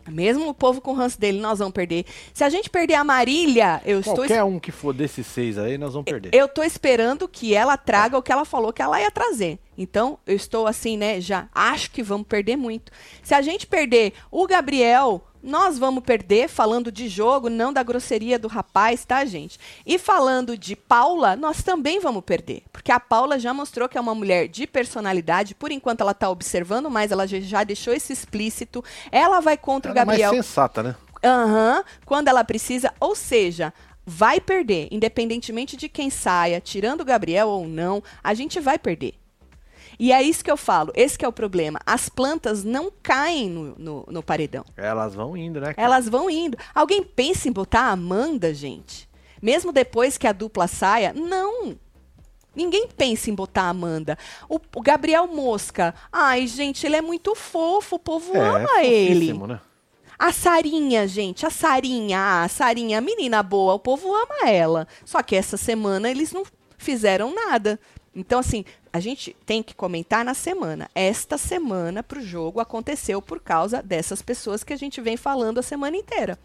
mesmo o povo com o ranço dele, nós vamos perder. Se a gente perder a Marília, eu estou Qualquer um que for desses seis aí, nós vamos perder. eu tô esperando que ela traga o que ela falou que ela ia trazer. Então, eu estou assim, né, já acho que vamos perder muito. Se a gente perder o Gabriel, nós vamos perder falando de jogo, não da grosseria do rapaz, tá, gente? E falando de Paula, nós também vamos perder, porque a Paula já mostrou que é uma mulher de personalidade, por enquanto ela tá observando, mas ela já- deixou isso explícito. Ela vai contra o Ela é mais Gabriel. sensata, né? Aham, quando ela precisa, ou seja, vai perder, independentemente de quem saia, tirando o Gabriel ou não, a gente vai perder. E é isso que eu falo, esse que é o problema. As plantas não caem no, no, no paredão. Elas vão indo, né? cara? Elas vão indo. Alguém pensa em botar a Amanda, gente? Mesmo depois que a dupla saia? Não. Ninguém pensa em botar a Amanda. O, o Gabriel Mosca. Ai, gente, ele é muito fofo. O povo É, ama ele. fofíssimo, né? A Sarinha, gente, a Sarinha, ah, a Sarinha, menina boa, o povo ama ela. Só que essa semana eles não fizeram nada. Então, assim, a gente tem que comentar na semana. Esta semana pro jogo aconteceu por causa dessas pessoas que a gente vem falando a semana inteira.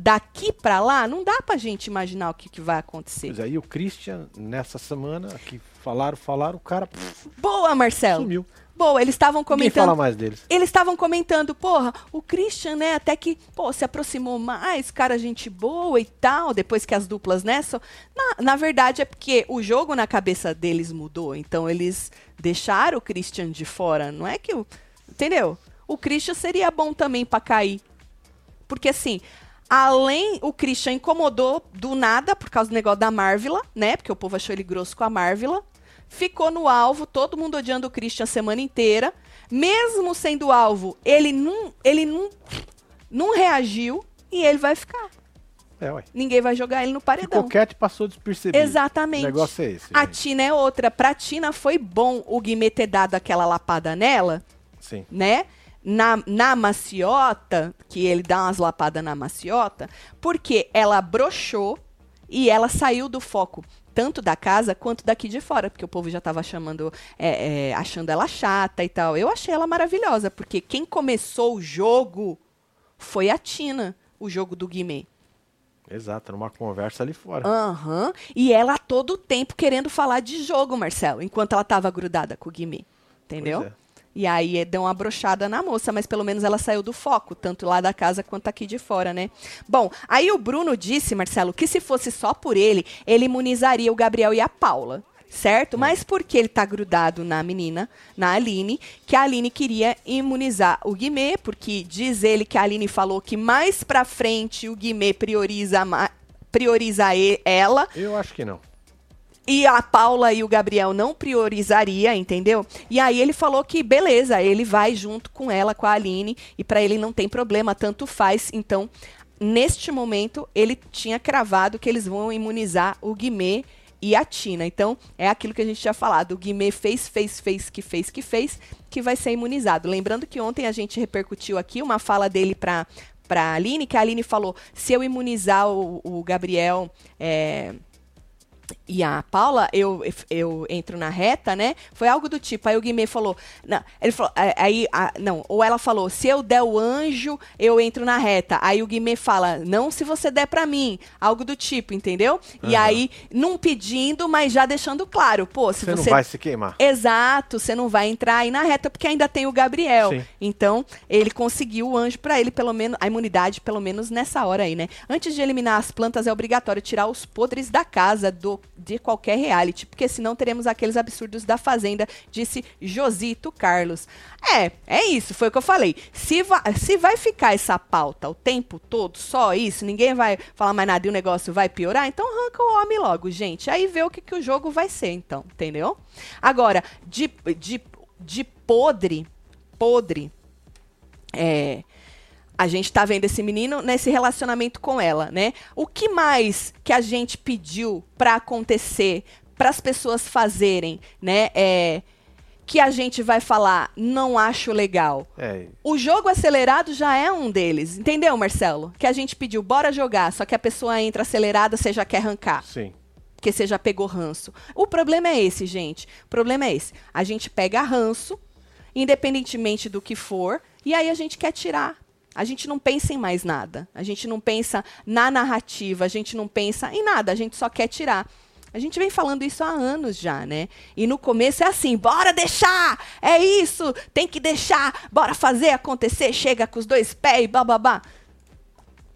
Daqui pra lá, não dá pra gente imaginar o que, que vai acontecer. Pois aí o Christian, nessa semana, que falaram, falaram, o cara pff, Boa, Marcelo. sumiu. Boa, eles estavam comentando. fala mais deles. Eles estavam comentando, porra, o Christian, né, até que, pô, se aproximou mais, cara, gente boa e tal, depois que as duplas, né, só... na, na verdade é porque o jogo na cabeça deles mudou, então eles deixaram o Christian de fora, não é que o... Entendeu? O Christian seria bom também pra cair. Porque assim, além o Christian incomodou do nada por causa do negócio da Marvila, né? Porque o povo achou ele grosso com a Marvila. Ficou no alvo, todo mundo odiando o Christian a semana inteira. Mesmo sendo alvo, ele não, ele não, não reagiu e ele vai ficar. É, ué. Ninguém vai jogar ele no paredão. Ficou quieto passou despercebido. Exatamente. O negócio é esse. A gente. Tina é outra. Pra Tina foi bom o Guimê ter dado aquela lapada nela, Sim. né? Na, na maciota, que ele dá umas lapadas na maciota, porque ela broxou e ela saiu do foco tanto da casa quanto daqui de fora, porque o povo já tava chamando, é, é, achando ela chata e tal. Eu achei ela maravilhosa, porque quem começou o jogo foi a Tina, o jogo do Guimê. Exato, numa conversa ali fora. Aham. E ela a todo tempo querendo falar de jogo, Marcelo, enquanto ela tava grudada com o Guimê. Entendeu? Pois é. E aí deu uma brochada na moça, mas pelo menos ela saiu do foco, tanto lá da casa quanto aqui de fora, né? Bom, aí o Bruno disse, Marcelo, que se fosse só por ele, ele imunizaria o Gabriel e a Paula. Certo? Mas porque ele tá grudado na menina, na Aline, que a Aline queria imunizar o Guimê, porque diz ele que a Aline falou que mais pra frente o Guimê prioriza, prioriza ela, Eu acho que não. E a Paula e o Gabriel não priorizaria, entendeu? E aí ele falou que beleza, ele vai junto com ela, com a Aline, e pra ele não tem problema, tanto faz. Então, neste momento, ele tinha cravado que eles vão imunizar o Guimê e a Tina. Então, é aquilo que a gente tinha falado. O Guimê fez, fez, fez, que fez, que fez, que vai ser imunizado. Lembrando que ontem a gente repercutiu aqui uma fala dele pra, pra Aline, que a Aline falou: se eu imunizar o, o Gabriel. é, e a Paula, eu, eu entro na reta, né? Foi algo do tipo. Aí o Guimê falou. Não, ele falou. é, Aí, a- não, ou ela falou: se eu der o anjo, eu entro na reta. Aí o Guimê fala: não, se você der pra mim. Algo do tipo, entendeu? E Aham. aí, não pedindo, mas já deixando claro. Pô, se Você você. não vai se queimar. Exato, você não vai entrar aí na reta porque ainda tem o Gabriel. Sim. Então, ele conseguiu o anjo pra ele, pelo menos, a imunidade, pelo menos nessa hora aí, né? Antes de eliminar as plantas, é obrigatório tirar os podres da casa do de qualquer reality, porque senão teremos aqueles absurdos da Fazenda, disse Josito Carlos. É, é isso, foi o que eu falei. Se, va se vai ficar essa pauta o tempo todo, só isso, ninguém vai falar mais nada e o negócio vai piorar, então arranca o homem logo, gente. Aí vê o que, que o jogo vai ser, então, entendeu? Agora, de, de, de podre, podre, é a gente tá vendo esse menino nesse relacionamento com ela, né? O que mais que a gente pediu para acontecer, para as pessoas fazerem, né? É, que a gente vai falar, não acho legal. É. O jogo acelerado já é um deles, entendeu, Marcelo? Que a gente pediu, bora jogar, só que a pessoa entra acelerada, você já quer arrancar. Sim. Porque você já pegou ranço. O problema é esse, gente. O problema é esse. A gente pega ranço, independentemente do que for, e aí a gente quer tirar a gente não pensa em mais nada. A gente não pensa na narrativa, a gente não pensa em nada, a gente só quer tirar. A gente vem falando isso há anos já, né? E no começo é assim, bora deixar! É isso! Tem que deixar! Bora fazer acontecer! Chega com os dois pés e bababá.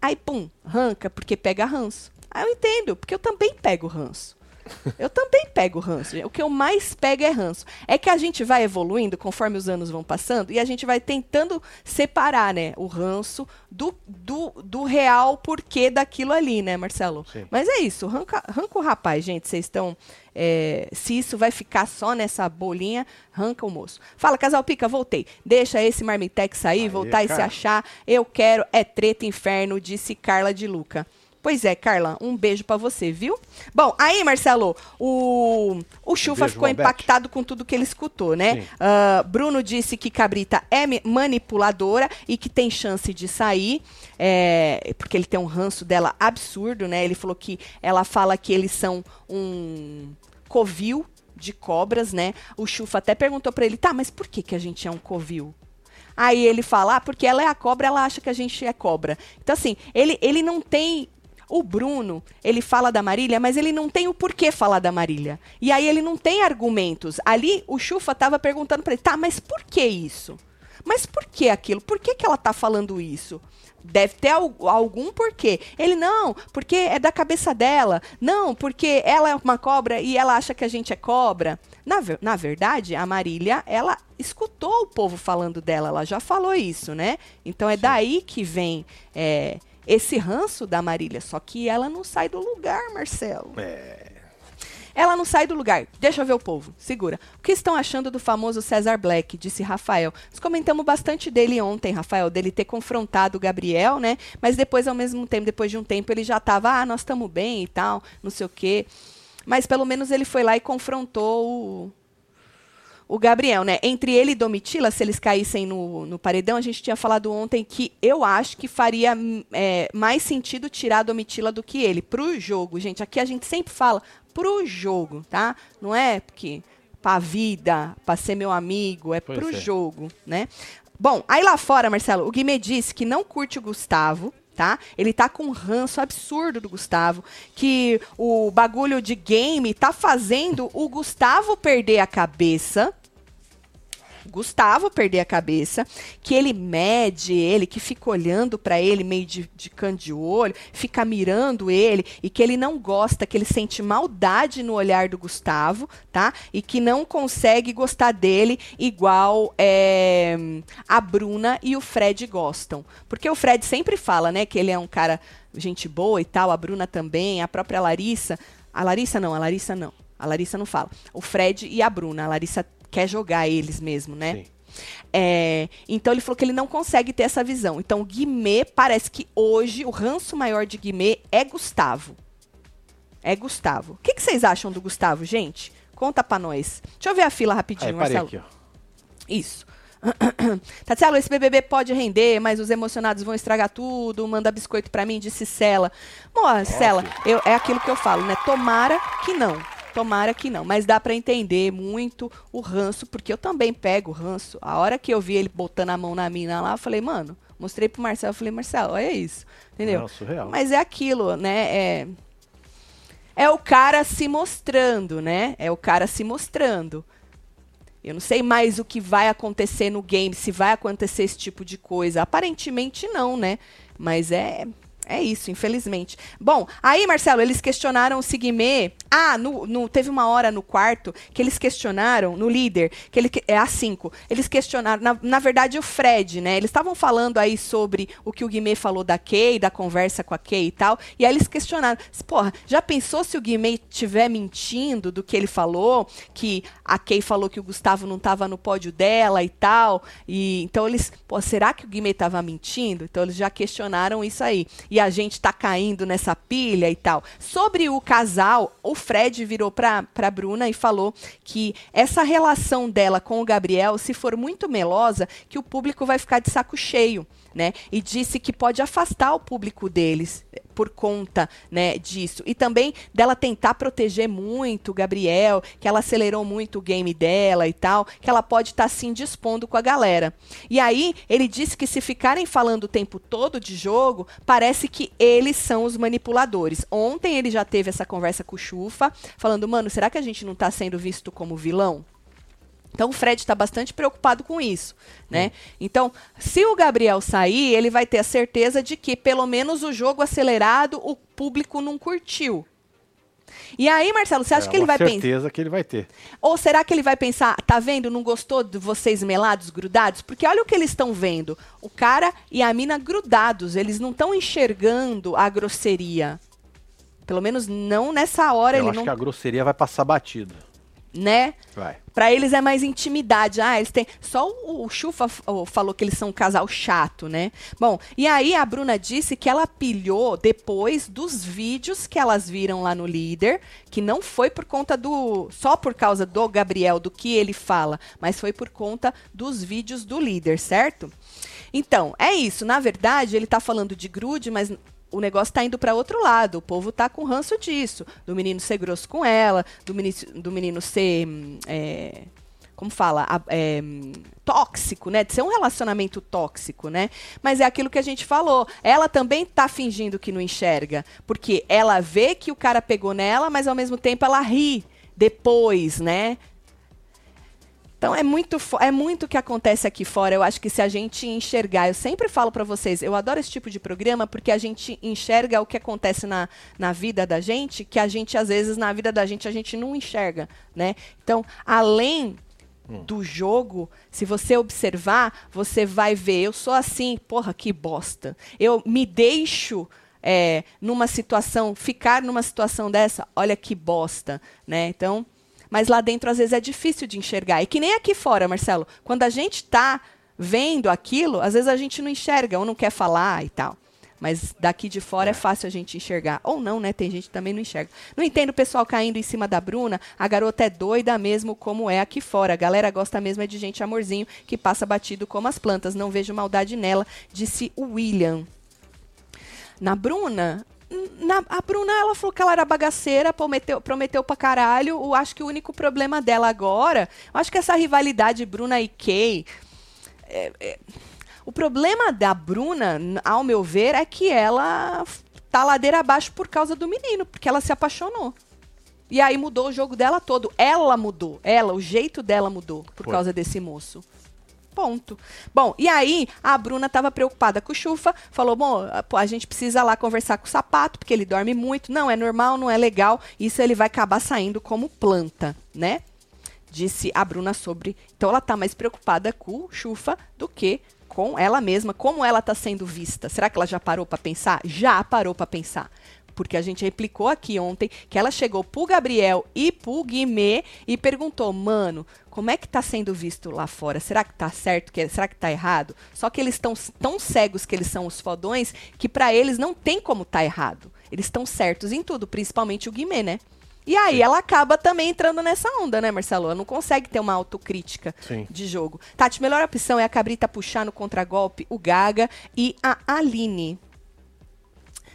Aí, pum, arranca, porque pega ranço. Aí eu entendo, porque eu também pego ranço. Eu também pego ranço. O que eu mais pego é ranço. É que a gente vai evoluindo conforme os anos vão passando e a gente vai tentando separar, né, o ranço do, do, do real porquê daquilo ali, né, Marcelo? Sim. Mas é isso, arranca, arranca o rapaz, gente. Vocês estão. É, se isso vai ficar só nessa bolinha, arranca o moço. Fala, casal pica, voltei. Deixa esse marmitex sair, Aí, voltar cara. e se achar. Eu quero é treta inferno, disse Carla de Luca. Pois é, Carla, um beijo para você, viu? Bom, aí, Marcelo, o, o Chufa um ficou impactado com tudo que ele escutou, né? Uh, Bruno disse que Cabrita é manipuladora e que tem chance de sair, é, porque ele tem um ranço dela absurdo, né? Ele falou que ela fala que eles são um covil de cobras, né? O Chufa até perguntou para ele, tá, mas por que, que a gente é um covil? Aí ele fala, ah, porque ela é a cobra, ela acha que a gente é cobra. Então, assim, ele, ele não tem o Bruno, ele fala da Marília, mas ele não tem o porquê falar da Marília. E aí ele não tem argumentos. Ali o Chufa estava perguntando para ele, tá, mas por que isso? Mas por que aquilo? Por que, que ela está falando isso? Deve ter algum porquê. Ele, não, porque é da cabeça dela. Não, porque ela é uma cobra e ela acha que a gente é cobra. Na, na verdade, a Marília, ela escutou o povo falando dela, ela já falou isso, né? Então é Sim. daí que vem é, esse ranço da Marília. Só que ela não sai do lugar, Marcelo. É. Ela não sai do lugar. Deixa eu ver o povo. Segura. O que estão achando do famoso César Black? Disse Rafael. Nós comentamos bastante dele ontem, Rafael, dele ter confrontado o Gabriel, né? Mas depois, ao mesmo tempo, depois de um tempo, ele já tava, ah, nós estamos bem e tal, não sei o quê. Mas pelo menos ele foi lá e confrontou o, o Gabriel, né? Entre ele e Domitila, se eles caíssem no, no paredão, a gente tinha falado ontem que eu acho que faria é, mais sentido tirar a Domitila do que ele, pro jogo. Gente, aqui a gente sempre fala pro jogo, tá? Não é porque pra vida, pra ser meu amigo, é pois pro é. jogo, né? Bom, aí lá fora, Marcelo, o Guimê disse que não curte o Gustavo, tá? Ele tá com um ranço absurdo do Gustavo, que o bagulho de game tá fazendo o Gustavo perder a cabeça, Gustavo perder a cabeça, que ele mede ele, que fica olhando para ele meio de, de canto de olho, fica mirando ele e que ele não gosta, que ele sente maldade no olhar do Gustavo, tá? E que não consegue gostar dele igual é, a Bruna e o Fred gostam. Porque o Fred sempre fala, né, que ele é um cara gente boa e tal, a Bruna também, a própria Larissa. A Larissa não, a Larissa não. A Larissa não fala. O Fred e a Bruna. A Larissa quer jogar eles mesmo, né? Sim. É, então ele falou que ele não consegue ter essa visão. Então Guimê parece que hoje o ranço maior de Guimê é Gustavo. É Gustavo. O que, que vocês acham do Gustavo, gente? Conta pra nós. Deixa eu ver a fila rapidinho, Aí, Marcelo. Aqui, Isso. Tatielo, esse BBB pode render, mas os emocionados vão estragar tudo. Manda biscoito pra mim, disse Cela. Bom, Cela, eu, é aquilo que eu falo, né? Tomara que não. Tomara que não, mas dá para entender muito o ranço, porque eu também pego o ranço. A hora que eu vi ele botando a mão na mina lá, eu falei, mano, mostrei pro Marcelo, eu falei, Marcelo, olha isso. Entendeu? Não, surreal. Mas é aquilo, né? É, é o cara se mostrando, né? É o cara se mostrando. Eu não sei mais o que vai acontecer no game, se vai acontecer esse tipo de coisa. Aparentemente não, né? Mas é É isso, infelizmente. Bom, aí, Marcelo, eles questionaram o Sigmé. Ah, no, no, teve uma hora no quarto que eles questionaram, no líder, que ele é a 5. Eles questionaram, na, na verdade, o Fred, né? Eles estavam falando aí sobre o que o Guimê falou da Kay, da conversa com a Kay e tal. E aí eles questionaram: porra, já pensou se o Guimê estiver mentindo do que ele falou? Que a Kay falou que o Gustavo não estava no pódio dela e tal. E então eles, pô, será que o Guimê estava mentindo? Então eles já questionaram isso aí e a gente tá caindo nessa pilha e tal. Sobre o casal, o Fred virou pra, pra Bruna e falou que essa relação dela com o Gabriel, se for muito melosa, que o público vai ficar de saco cheio né? E disse que pode afastar o público deles eh, por conta, né, disso. E também dela tentar proteger muito o Gabriel, que ela acelerou muito o game dela e tal, que ela pode estar tá, se indispondo com a galera. E aí, ele disse que se ficarem falando o tempo todo de jogo, parece que eles são os manipuladores. Ontem ele já teve essa conversa com o Chufa, falando, mano, será que a gente não está sendo visto como vilão? Então o Fred está bastante preocupado com isso, né? Então, se o Gabriel sair, ele vai ter a certeza de que pelo menos o jogo acelerado o público não curtiu. E aí, Marcelo, você acha é que ele vai pensar? certeza que ele vai ter. Ou será que ele vai pensar, tá vendo, não gostou de vocês melados, grudados? Porque olha o que eles estão vendo. O cara e a mina grudados, eles não estão enxergando a grosseria. Pelo menos não nessa hora. Eu ele acho não... que a grosseria vai passar batido né? Vai. Pra eles é mais intimidade. Ah, eles têm. Só o, o Chufa falou que eles são um casal chato, né? Bom, e aí a Bruna disse que ela pilhou depois dos vídeos que elas viram lá no líder, que não foi por conta do. só por causa do Gabriel, do que ele fala, mas foi por conta dos vídeos do líder, certo? Então, é isso. Na verdade, ele tá falando de grude, mas o negócio está indo para outro lado. O povo está com ranço disso. Do menino ser grosso com ela, do menino, do menino ser. É, como fala? É, tóxico, né? De ser um relacionamento tóxico, né? Mas é aquilo que a gente falou. Ela também tá fingindo que não enxerga. Porque ela vê que o cara pegou nela, mas ao mesmo tempo ela ri depois, né? Então é muito é muito que acontece aqui fora. Eu acho que se a gente enxergar, eu sempre falo para vocês, eu adoro esse tipo de programa porque a gente enxerga o que acontece na, na vida da gente, que a gente às vezes na vida da gente a gente não enxerga, né? Então, além hum. do jogo, se você observar, você vai ver, eu sou assim, porra, que bosta. Eu me deixo é, numa situação, ficar numa situação dessa, olha que bosta, né? Então, mas lá dentro às vezes é difícil de enxergar. E que nem aqui fora, Marcelo, quando a gente está vendo aquilo, às vezes a gente não enxerga ou não quer falar e tal. Mas daqui de fora é. é fácil a gente enxergar. Ou não, né? Tem gente que também não enxerga. Não entendo o pessoal caindo em cima da Bruna. A garota é doida mesmo como é aqui fora. A galera gosta mesmo é de gente amorzinho que passa batido como as plantas. Não vejo maldade nela, disse o William. Na Bruna, na, a Bruna, ela falou que ela era bagaceira, prometeu, prometeu pra caralho. Eu acho que o único problema dela agora, eu acho que essa rivalidade Bruna e Kay. É, é, o problema da Bruna, ao meu ver, é que ela tá ladeira abaixo por causa do menino, porque ela se apaixonou. E aí mudou o jogo dela todo. Ela mudou. Ela, o jeito dela mudou por Foi. causa desse moço. Ponto. Bom, e aí a Bruna estava preocupada com o Chufa, falou: bom, a gente precisa lá conversar com o sapato, porque ele dorme muito. Não, é normal, não é legal. Isso ele vai acabar saindo como planta, né? Disse a Bruna sobre. Então ela está mais preocupada com o Chufa do que com ela mesma, como ela está sendo vista. Será que ela já parou para pensar? Já parou para pensar porque a gente replicou aqui ontem que ela chegou pro Gabriel e pro Guimê e perguntou, mano, como é que tá sendo visto lá fora? Será que tá certo? Que, será que tá errado? Só que eles estão tão cegos que eles são os fodões que para eles não tem como tá errado. Eles estão certos em tudo, principalmente o Guimê, né? E aí Sim. ela acaba também entrando nessa onda, né, Marcelo? Ela não consegue ter uma autocrítica Sim. de jogo. Tati, melhor opção é a Cabrita puxar no contragolpe o Gaga e a Aline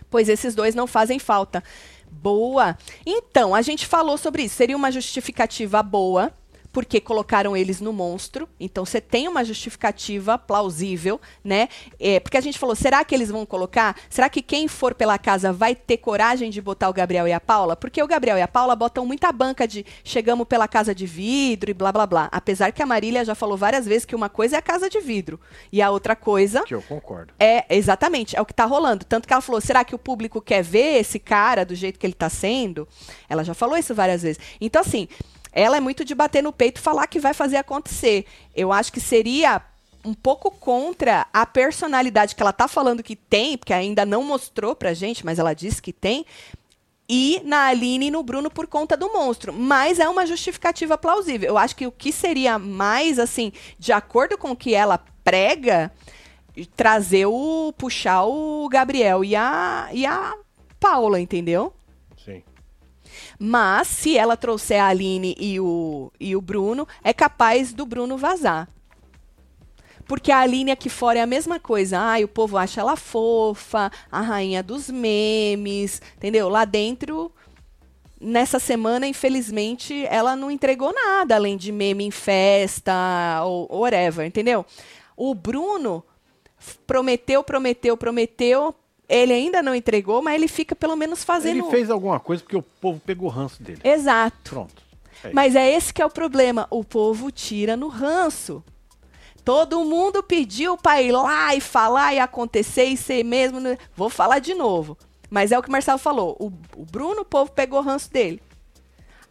pois esses dois não fazem falta. Boa. Então, a gente falou sobre isso. Seria uma justificativa boa porque colocaram eles no monstro. Então você tem uma justificativa plausível, né? É, porque a gente falou, será que eles vão colocar? Será que quem for pela casa vai ter coragem de botar o Gabriel e a Paula? Porque o Gabriel e a Paula botam muita banca de chegamos pela casa de vidro e blá blá blá. Apesar que a Marília já falou várias vezes que uma coisa é a casa de vidro e a outra coisa. Que eu concordo. É, exatamente, é o que tá rolando. Tanto que ela falou, será que o público quer ver esse cara do jeito que ele tá sendo? Ela já falou isso várias vezes. Então, assim, ela é muito de bater no peito e falar que vai fazer acontecer. Eu acho que seria um pouco contra a personalidade que ela tá falando que tem, porque ainda não mostrou pra gente, mas ela disse que tem, e na Aline e no Bruno por conta do monstro. Mas é uma justificativa plausível. Eu acho que o que seria mais, assim, de acordo com o que ela prega, trazer o. puxar o Gabriel e a, e a Paula, entendeu? Mas, se ela trouxer a Aline e o, e o Bruno, é capaz do Bruno vazar. Porque a Aline aqui fora é a mesma coisa. Ai, o povo acha ela fofa, a rainha dos memes, entendeu? Lá dentro, nessa semana, infelizmente, ela não entregou nada além de meme em festa ou whatever, entendeu? O Bruno prometeu, prometeu, prometeu, ele ainda não entregou, mas ele fica pelo menos fazendo. Ele fez alguma coisa porque o povo pegou o ranço dele. Exato. Pronto. É mas é esse que é o problema. O povo tira no ranço. Todo mundo pediu para ir lá e falar e acontecer e ser mesmo. Vou falar de novo. Mas é o que o Marcelo falou. O, o Bruno, o povo pegou o ranço dele.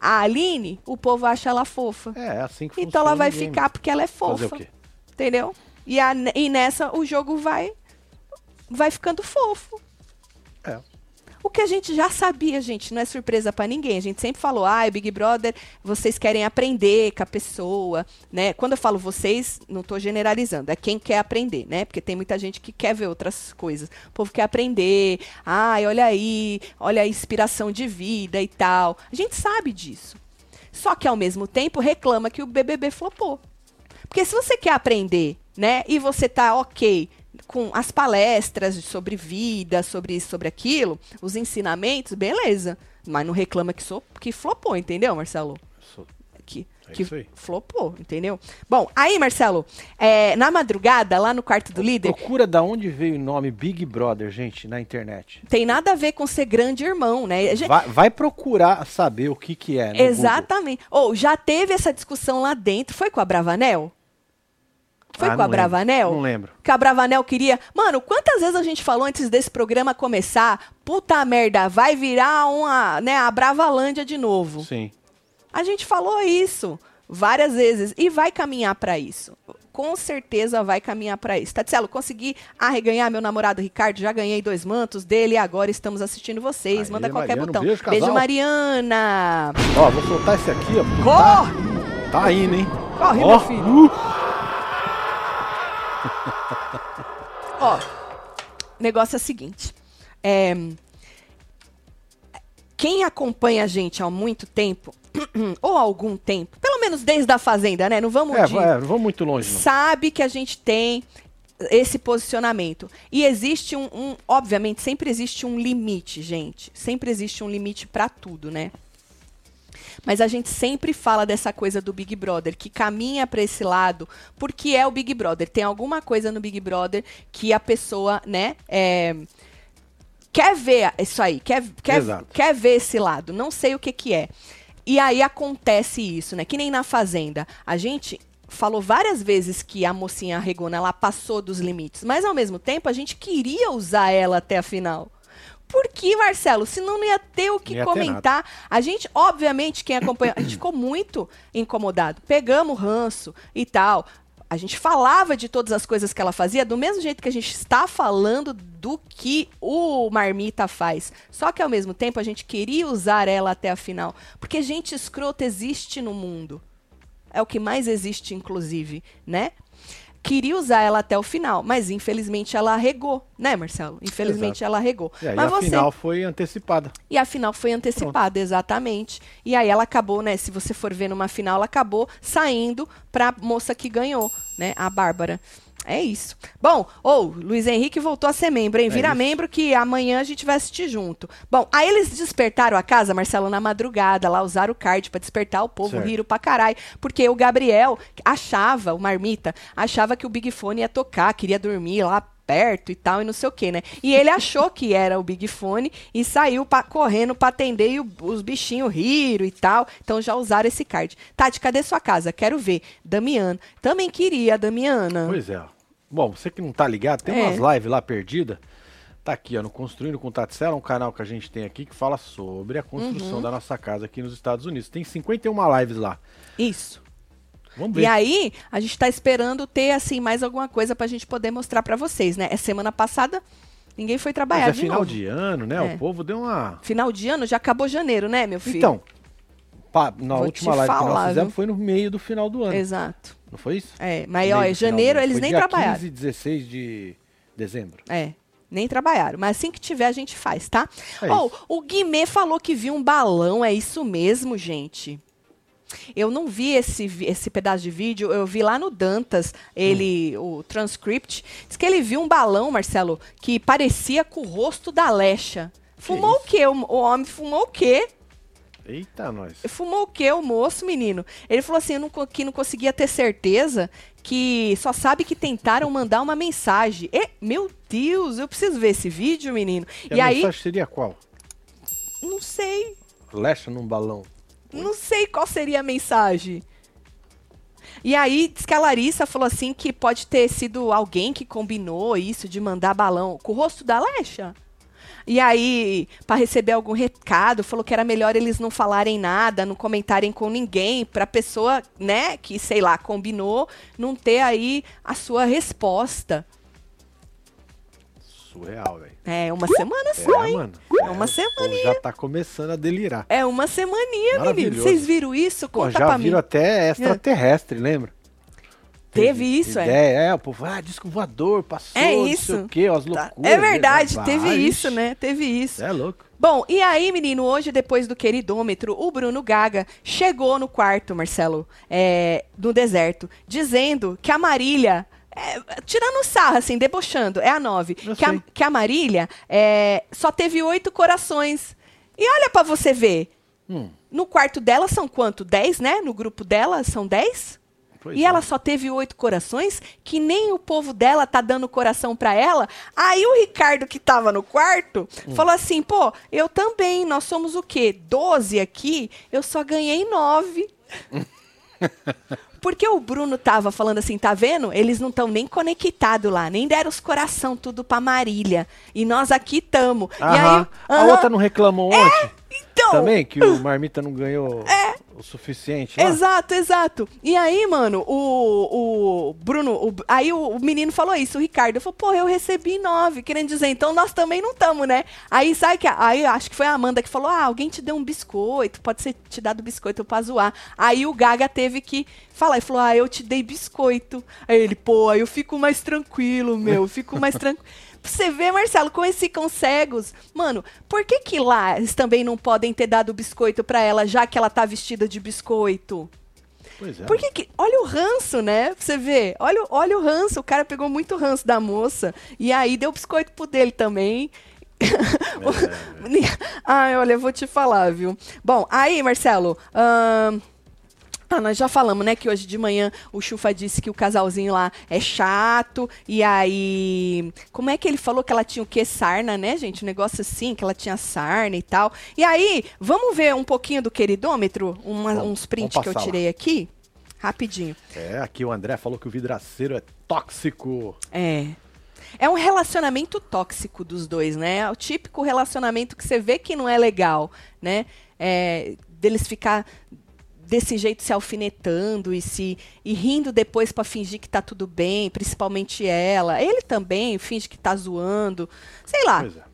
A Aline, o povo acha ela fofa. É, é assim que Então ela vai ficar porque ela é Fazer fofa. o quê? Entendeu? E, a- e nessa o jogo vai vai ficando fofo. É. O que a gente já sabia, gente, não é surpresa pra ninguém. A gente sempre falou, ai, Big Brother, vocês querem aprender com a pessoa, né? Quando eu falo vocês, não tô generalizando, é quem quer aprender, né? Porque tem muita gente que quer ver outras coisas. O povo quer aprender, ai, olha aí, olha a inspiração de vida e tal. A gente sabe disso. Só que ao mesmo tempo reclama que o BBB flopou. Porque se você quer aprender, né, e você tá ok com as palestras sobre vida, sobre isso, sobre aquilo, os ensinamentos, beleza. Mas não reclama que, sou, que flopou, entendeu, Marcelo? Sou- Que, É que flopou, entendeu? Bom, aí, Marcelo, é, na madrugada, lá no quarto do líder, Procura da onde veio o nome Big Brother, gente, na internet. tem nada a ver com ser grande irmão, né? Gente- Vai, vai procurar saber o que que é. Exatamente. Ou já teve essa discussão lá dentro. Foi com a Bravanel? Foi Ah, com a. Bravanel? Não lembro. Que a Bravanel queria. Mano, quantas vezes a gente falou antes desse programa começar? Puta merda, vai virar uma, né, a Bravalândia de novo. Sim. A gente falou isso várias vezes e vai caminhar pra isso. Com certeza vai caminhar pra isso. Tatselo, consegui arreganhar meu namorado Ricardo, já ganhei dois mantos dele e agora estamos assistindo vocês. Aê, Manda qualquer Mariana, botão. beijo, casal. Mariana. Ó, vou soltar esse aqui, ó. Corre! Tá, tá indo, hein? Corre, Ó, meu filho. uh, Ó, o negócio é o seguinte. É, quem acompanha a gente há muito tempo, ou há algum tempo, pelo menos desde a Fazenda, né? Não vamos é, de- é, não vamos muito longe, não. sabe que a gente tem esse posicionamento. E existe um, um- obviamente, sempre existe um limite, gente. Sempre existe um limite pra tudo, né? Mas a gente sempre fala dessa coisa do Big Brother, que caminha pra esse lado, porque é o Big Brother. Tem alguma coisa no Big Brother que a pessoa, né, é, quer ver isso aí, quer, quer, Exato. quer ver esse lado. Não sei o que que é. E aí acontece isso, né? Que nem na Fazenda. A gente falou várias vezes que a mocinha Regona, ela passou dos limites. Mas ao mesmo tempo, a gente queria usar ela até a final. Por que, Marcelo? Senão não ia ter o que ia comentar. A gente, obviamente, quem acompanha, a gente ficou muito incomodado. Pegamos o ranço e tal. A gente falava de todas as coisas que ela fazia, do mesmo jeito que a gente está falando do que o Marmita faz. Só que ao mesmo tempo a gente queria usar ela até a final. Porque gente escrota existe no mundo. É o que mais existe, inclusive, né? Queria usar ela até o final, mas infelizmente ela arregou, né, Marcelo? Infelizmente Exato. ela arregou. E aí mas a você final foi antecipada. e a final foi antecipada, exatamente. E aí ela acabou, né? Se você for ver numa final, ela acabou saindo pra moça que ganhou, né? A Bárbara. É isso. Bom, ou Luiz Henrique voltou a ser membro, hein? É Vira isso. membro que amanhã a gente vai assistir junto. Bom, aí eles despertaram a casa, Marcelo, na madrugada, lá usaram o card pra despertar o povo, Certo. riram pra caralho. Porque o Gabriel achava, o Marmita, achava que o Big Fone ia tocar, queria dormir lá perto e tal, e não sei o que, né? E ele achou que era o Big Fone e saiu pra, correndo pra atender e o- os bichinhos riram e tal. Então já usaram esse card. Tati, cadê sua casa? Quero ver. Damiana. Também queria, Damiana. Pois é. Bom, você que não tá ligado, tem É. umas lives lá perdidas. Tá aqui, ó, no Construindo com Tatsela, um canal que a gente tem aqui que fala sobre a construção Uhum. da nossa casa aqui nos Estados Unidos. Tem 51 lives lá. Isso. Vamos ver. E aí, a gente tá esperando ter, assim, mais alguma coisa pra gente poder mostrar pra vocês, né? É semana passada, ninguém foi trabalhar Mas é de final novo. de ano, né? É. O povo deu uma. Final de ano, já acabou janeiro, né, meu filho? Então, pá, na Vou última live que falar, nós fizemos viu? foi no meio do final do ano. Exato. Não foi isso? É, mas, ó, em janeiro eles Foi nem dia trabalharam. 15 e 16 de dezembro. É, nem trabalharam. Mas assim que tiver, a gente faz, tá? É isso. o Guimê falou que viu um balão, é isso mesmo, gente? Eu não vi esse, esse pedaço de vídeo, eu vi lá no Dantas, ele, Hum. o transcript. Diz que ele viu um balão, Marcelo, que parecia com o rosto da Lecha. Fumou o isso? quê? O, o homem fumou o quê? Eita, nós. Fumou o quê, o moço, menino? Ele falou assim, eu não, que não conseguia ter certeza, que só sabe que tentaram mandar uma mensagem. E, meu Deus, eu preciso ver esse vídeo, menino. E, E, a aí, mensagem seria qual? não sei, Lecha num balão. não sei qual seria a mensagem. E aí, diz que a Larissa falou assim que pode ter sido alguém que combinou isso de mandar balão com o rosto da Lecha. E aí, para receber algum recado, falou que era melhor eles não falarem nada, não comentarem com ninguém, pra pessoa, né, que sei lá, combinou, não ter aí a sua resposta. Surreal, velho. É uma semana só, É, hein? mano. É uma o povo semaninha. Já tá começando a delirar. É uma semaninha, menino. Vocês viram isso? Pô, Conta já pra viram mim. até extraterrestre, lembra? Teve isso, é? ideia, é? o povo, ah, disco voador, passou, É não sei isso. o quê, as Tá. loucuras. É verdade, né? teve isso, né? Teve isso. É louco. Bom, e aí, menino, hoje, depois do queridômetro, o Bruno Gaga chegou no quarto, Marcelo, é, no deserto, dizendo que a Marília. é, tirando sarra, assim, debochando, é a nove. Que a, que a Marília é, só teve oito corações. E olha pra você ver. Hum, No quarto dela são quanto? Dez, né? No grupo dela são dez? Pois E é. ela só teve oito corações, que nem o povo dela tá dando coração pra ela. Aí o Ricardo, que tava no quarto, Hum. falou assim: pô, eu também, nós somos o quê? Doze aqui, eu só ganhei nove. Porque o Bruno tava falando assim, tá vendo? Eles não estão nem conectados lá, nem deram os coração tudo pra Marília. E nós aqui tamo. E aí, Aham. A aham, outra não reclamou ontem? então, Também? Que o Marmita não ganhou o suficiente lá? Exato, exato. E aí, mano, o, o Bruno, o- aí o, o menino falou isso, o Ricardo. Falou, pô, eu recebi nove, querendo dizer, então nós também não estamos, né? Aí, sabe que, aí acho que foi a Amanda que falou, ah, alguém te deu um biscoito, pode ser te dado biscoito pra zoar. Aí o Gaga teve que falar, e falou, ah, eu te dei biscoito. Aí ele, pô, aí eu fico mais tranquilo, meu, eu fico mais tranquilo. Você ver, Marcelo, como eles ficam cegos. Mano, por que que lá eles também não podem ter dado biscoito pra ela, já que ela tá vestida de biscoito? Pois é. Por que que... Olha o ranço, né? Pra você ver. Olha, o- olha o ranço. O cara pegou muito ranço da moça. E aí deu biscoito pro dele também. Ai, olha, eu vou te falar, viu? Bom, aí, Marcelo... ahn, Ah, nós já falamos, né, que hoje de manhã o Chufa disse que o casalzinho lá é chato. E aí. Como é que ele falou que ela tinha o quê? Sarna, né, gente? Um negócio assim, que ela tinha sarna e tal. E aí, vamos ver um pouquinho do queridômetro? Uma- Vamos, uns prints que eu passar lá. tirei aqui? Rapidinho. É, aqui o André falou que o vidraceiro é tóxico. É. É um relacionamento tóxico dos dois, né? É o típico relacionamento que você vê que não é legal, né? É, deles ficar desse jeito se alfinetando e se e rindo depois pra fingir que tá tudo bem, principalmente ela. Ele também finge que tá zoando. Sei lá. É.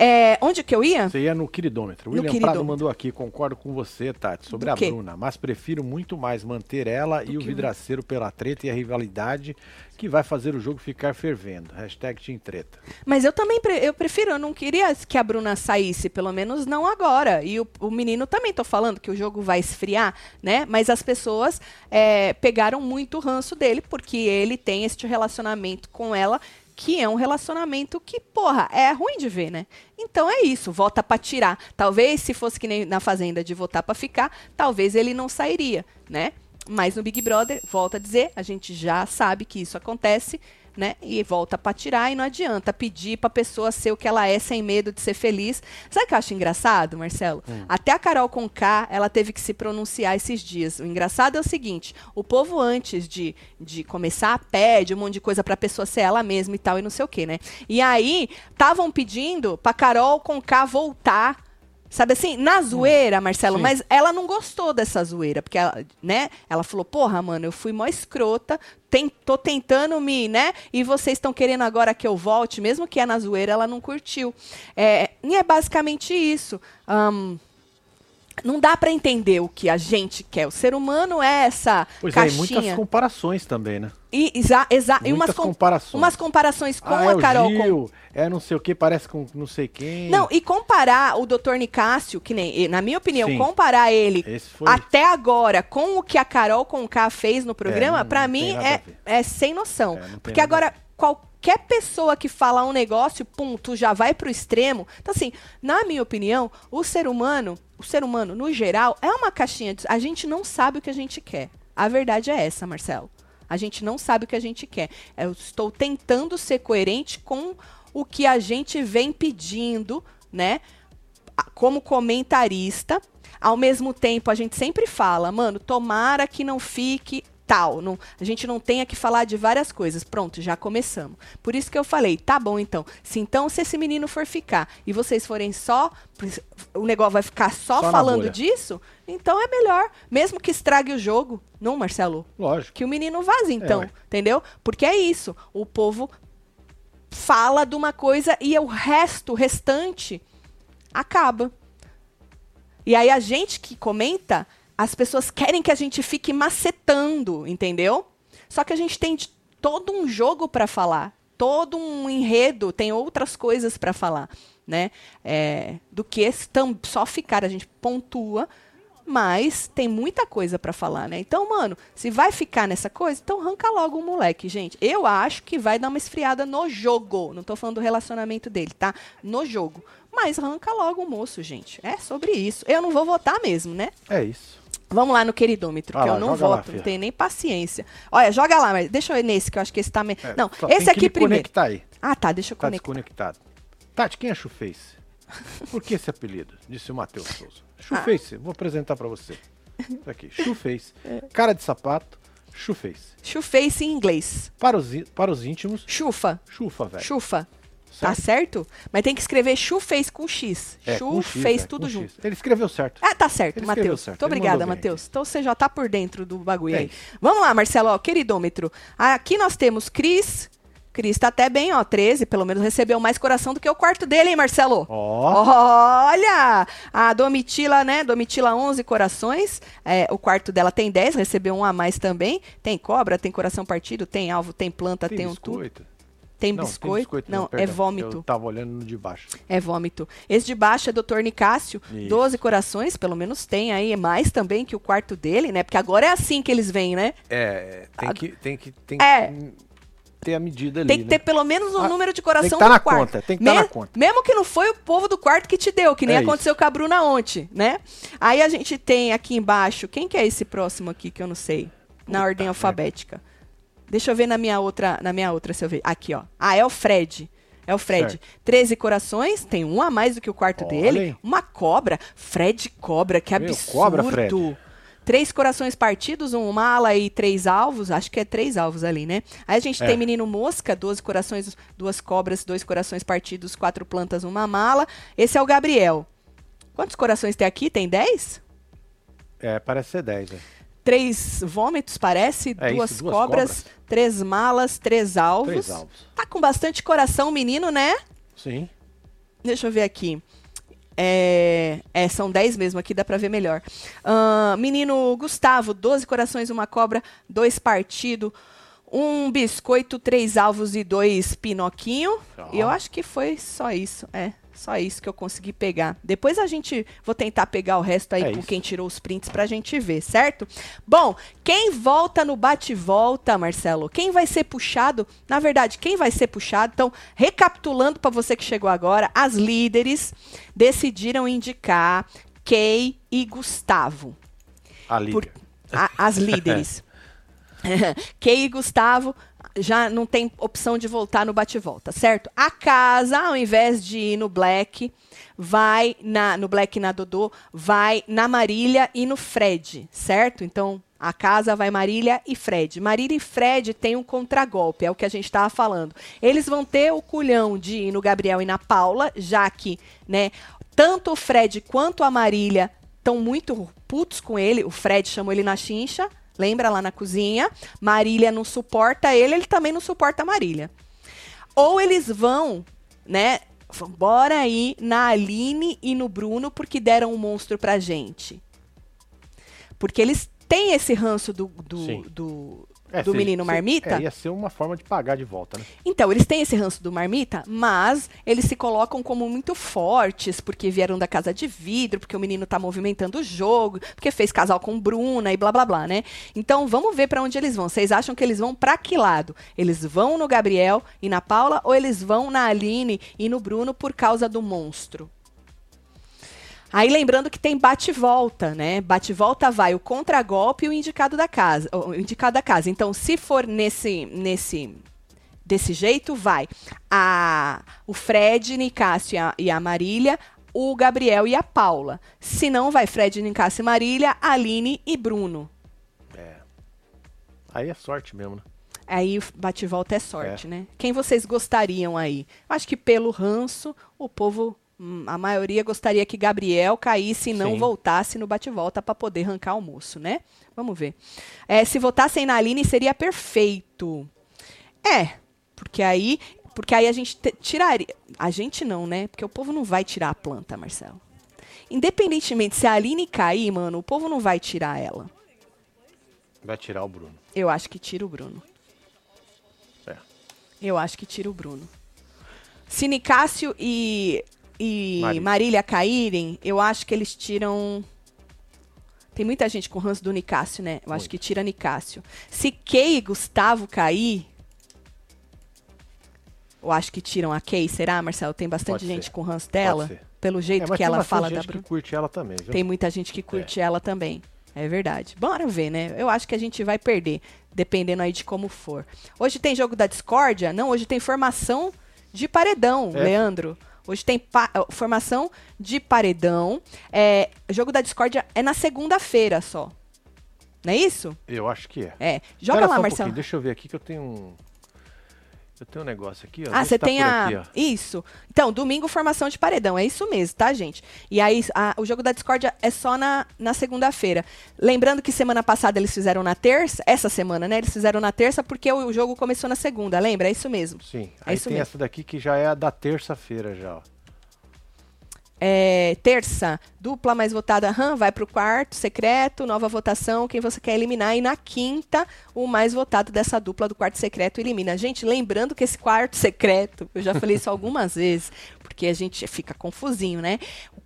É, onde que eu ia? Você ia no queridômetro. O William queridômetro. Prado mandou aqui, concordo com você, Tati, sobre Do a quê? Bruna, mas prefiro muito mais manter ela e o vidraceiro pela treta e a rivalidade que vai fazer o jogo ficar fervendo. Hashtag Team Treta. Mas eu também pre- eu prefiro, eu não queria que a Bruna saísse, pelo menos não agora. E o, o menino também tô falando que o jogo vai esfriar, né? Mas as pessoas é, pegaram muito o ranço dele, porque ele tem este relacionamento com ela, que é um relacionamento que, porra, é ruim de ver, né? Então é isso, vota pra tirar. Talvez se fosse que nem na Fazenda de votar pra ficar, talvez ele não sairia, né? Mas no Big Brother, volta a dizer, a gente já sabe que isso acontece, né? E volta pra tirar e não adianta pedir pra pessoa ser o que ela é sem medo de ser feliz. Sabe o que eu acho engraçado, Marcelo? Até a Carol Conká, ela teve que se pronunciar esses dias. O engraçado é o seguinte, o povo antes de, de começar pede um monte de coisa pra pessoa ser ela mesma e tal e não sei o quê, né? E aí, estavam pedindo pra Carol Conká voltar Sabe assim, na zoeira, Marcelo, Sim. mas ela não gostou dessa zoeira, porque ela, né, ela falou, porra, mano, eu fui mó escrota, tem, tô tentando me, né, e vocês estão querendo agora que eu volte, mesmo que é na zoeira, ela não curtiu. É, e é basicamente isso. Ahn, não dá pra entender o que a gente quer. O ser humano é essa Pois é, e caixinha. muitas comparações também, né? E, exa, exa, e umas, com- comparações. umas comparações com ah, é a o Carol com Gil, é não sei o que, parece com não sei quem. Não, e comparar o Dr. Nicásio, que nem, na minha opinião, Sim. comparar ele até agora com o que a Carol Conká fez no programa, É, não mim é, é sem noção. É, Porque agora qualquer pessoa que falar um negócio, tu já vai pro extremo. Então assim, na minha opinião, o ser humano, o ser humano no geral é uma caixinha de, a gente não sabe o que a gente quer. A verdade é essa, Marcelo. A gente não sabe o que a gente quer. Eu estou tentando ser coerente com o que a gente vem pedindo, né? Como comentarista. Ao mesmo tempo, a gente sempre fala, mano, tomara que não fique tal. Não, a gente não tenha que falar de várias coisas. Pronto, já começamos. Por isso que eu falei, tá bom então. Se então, se esse menino for ficar e vocês forem só. O negócio vai ficar só, Só falando disso, então é melhor. Mesmo que estrague o jogo. Não, Marcelo? Lógico. Que o menino vaze, então, ué. entendeu? Porque é isso. O povo fala de uma coisa e o resto, o restante, acaba. E aí a gente que comenta, as pessoas querem que a gente fique macetando, entendeu? Só que a gente tem todo um jogo para falar, todo um enredo, tem outras coisas para falar, né? É, do que só ficar, a gente pontua, mas tem muita coisa para falar, né? Então, mano, se vai ficar nessa coisa, então arranca logo o moleque, gente. Eu acho que vai dar uma esfriada no jogo. Não tô falando do relacionamento dele, tá? No jogo. Mas arranca logo o moço, gente. É sobre isso. Eu não vou votar mesmo, né? É isso. Vamos lá no queridômetro, Vai que eu não joga lá, voto, não tenho nem paciência. Olha, joga lá, mas deixa eu ir nesse, que eu acho que esse tá... Me... É, não, esse aqui me primeiro. conectar aí. Ah, tá, deixa eu Tá conectar. desconectado. Tati, quem é Chuface? Por que esse apelido? Disse o Matheus Souza. Ah. Chuface, vou apresentar pra você. Isso aqui, Chuface. É. Cara de sapato, Chuface. Chuface em inglês. Para os, para os íntimos, Chufa. chufa, velho. Chufa. Tá Certo? certo? Mas tem que escrever chuface com X. É, com X, Chuface é, tudo junto. X. Ele escreveu certo. Ah, tá certo, Ele escreveu Matheus. certo, Muito obrigada, Matheus. Então você já tá por dentro do bagulho É aí. isso. Vamos lá, Marcelo, ó, queridômetro. Aqui nós temos Cris. Cris tá até bem, ó, 13, pelo menos recebeu mais coração do que o quarto dele, hein, Marcelo? Ó, Olha! A Domitila, né? Domitila 11 corações. É, o quarto dela tem 10, recebeu um a mais também. Tem cobra, tem coração partido, tem alvo, tem planta, tem, tem um tudo. Tem Não, biscoito. tem biscoito não, é perdão. vômito. Eu tava olhando no de baixo. É vômito. Esse de baixo é Dr. Nicásio, Isso. 12 corações, pelo menos tem aí, é mais também que o quarto dele, né? Porque agora é assim que eles vêm, né? É, tem que, tem que, tem É. que ter a medida ali, Tem que né? ter pelo menos um Ah, número de tem que coração tá na quarto. conta, tem que tá na conta. Mesmo que não foi o povo do quarto que te deu, que nem É aconteceu com a Bruna ontem, né? Aí a gente tem aqui embaixo, quem que é esse próximo aqui que eu não sei? Na Puta ordem merda. alfabética. Deixa eu ver na minha outra, na minha outra se eu ver. Aqui, ó. Ah, é o Fred. É o Fred. Certo. 13 corações, tem um a mais do que o quarto Olha dele. Uma cobra. Fred cobra, que Meu, absurdo. cobra, Fred. Três corações partidos, um mala e três alvos. Acho que é três alvos ali, né? Aí a gente É. tem menino mosca, 12 corações, duas cobras, dois corações partidos, quatro plantas, uma mala. Esse é o Gabriel. Quantos corações tem aqui? Tem 10? É, parece ser 10, né? Três vômitos, parece. É duas, isso, duas cobras, cobras. três malas, três alvos. Três alvos. Tá com bastante coração, menino, né? Sim. Deixa eu ver aqui. É, é, são 10 mesmo, aqui dá pra ver melhor. Uh, menino Gustavo, 12 corações, uma cobra, dois partido, um biscoito, três alvos e dois pinoquinho. E eu acho que foi só isso, é. Só isso que eu consegui pegar. Depois a gente vou tentar pegar o resto aí é com quem tirou os prints pra gente ver, certo? Bom, quem volta no bate-volta, Marcelo? Quem vai ser puxado? Na verdade, quem vai ser puxado? Então, recapitulando para você que chegou agora, as líderes decidiram indicar Kay e Gustavo. A líder. Por, a, as líderes. Kay e Gustavo já não tem opção de voltar no bate-volta, certo? A casa, ao invés de ir no Black, vai na, no Black na Dodô, vai na Marília e no Fred, certo? Então, a casa vai Marília e Fred. Marília e Fred tem um contragolpe, é o que a gente estava falando. Eles vão ter o culhão de ir no Gabriel e na Paula, já que, né, tanto o Fred quanto a Marília estão muito putos com ele. O Fred chamou ele na chincha, Lembra lá na cozinha? Marília não suporta ele, ele também não suporta a Marília. Ou eles vão, né? Bora aí na Aline e no Bruno porque deram um monstro pra gente. Porque eles têm esse ranço do, do, do, é, do se, menino se, marmita. É, ia ser uma forma de pagar de volta, né? Então, eles têm esse ranço do marmita, mas eles se colocam como muito fortes, porque vieram da casa de vidro, porque o menino tá movimentando o jogo, porque fez casal com Bruna e blá blá blá, né? Então, vamos ver para onde eles vão. Vocês acham que eles vão para que lado? Eles vão no Gabriel e na Paula ou eles vão na Aline e no Bruno por causa do monstro? Aí lembrando que tem bate-volta, né? Bate-volta vai o contragolpe e o indicado da casa, o indicado da casa. Então, se for nesse nesse desse jeito, vai a o Fred, Nicásio e a, e a Marília, o Gabriel e a Paula. Se não, vai Fred, Nicásio e Marília, Aline e Bruno. É. Aí é sorte mesmo, né? Aí bate-volta é sorte, é. né? Quem vocês gostariam aí? Acho que pelo ranço, o povo a maioria gostaria que Gabriel caísse e não Sim. voltasse no bate-volta para poder arrancar o moço, né? Vamos ver. É, se votassem na Aline seria perfeito. É, porque aí, porque aí a gente te, tiraria. A gente não, né? Porque o povo não vai tirar a planta, Marcelo. Independentemente se a Aline cair, mano, o povo não vai tirar ela. Vai tirar o Bruno. Eu acho que tira o Bruno. É. Eu acho que tira o Bruno. Se Nicásio e e Marília. Marília caírem, eu acho que eles tiram. Tem muita gente com ranço do Nicásio, né? Eu Muito. acho que tira Nicásio. Se Kay e Gustavo cair. Eu acho que tiram a Kay, será, Marcelo? Tem bastante Pode gente ser. com ranço dela? Pelo jeito é, que ela fala da Bruna. que curte ela também, viu? Tem muita gente que curte é. ela também. É verdade. Bora ver, né? Eu acho que a gente vai perder, dependendo aí de como for. Hoje tem jogo da discórdia? Não, hoje tem formação de paredão, é. Leandro. Hoje tem formação de paredão. É, jogo da discórdia é na segunda-feira só. Não é isso? Eu acho que é. É. Joga Pera lá, um Marcelo. Deixa eu ver aqui que eu tenho um. Eu tenho um negócio aqui, ó. Ah, você tá tem a. Aqui, isso. Então, domingo, formação de paredão. É isso mesmo, tá, gente? E aí, a, o jogo da Discord é só na, na segunda-feira. Lembrando que semana passada eles fizeram na terça, essa semana, né? Eles fizeram na terça porque o, o jogo começou na segunda, lembra? É isso mesmo. Sim. É aí isso tem mesmo. essa daqui que já é a da terça-feira já, ó. É, terça, dupla mais votada RAM vai para o quarto secreto, nova votação, quem você quer eliminar. E na quinta, o mais votado dessa dupla do quarto secreto elimina. Gente, lembrando que esse quarto secreto, eu já falei isso algumas vezes, porque a gente fica confusinho, né?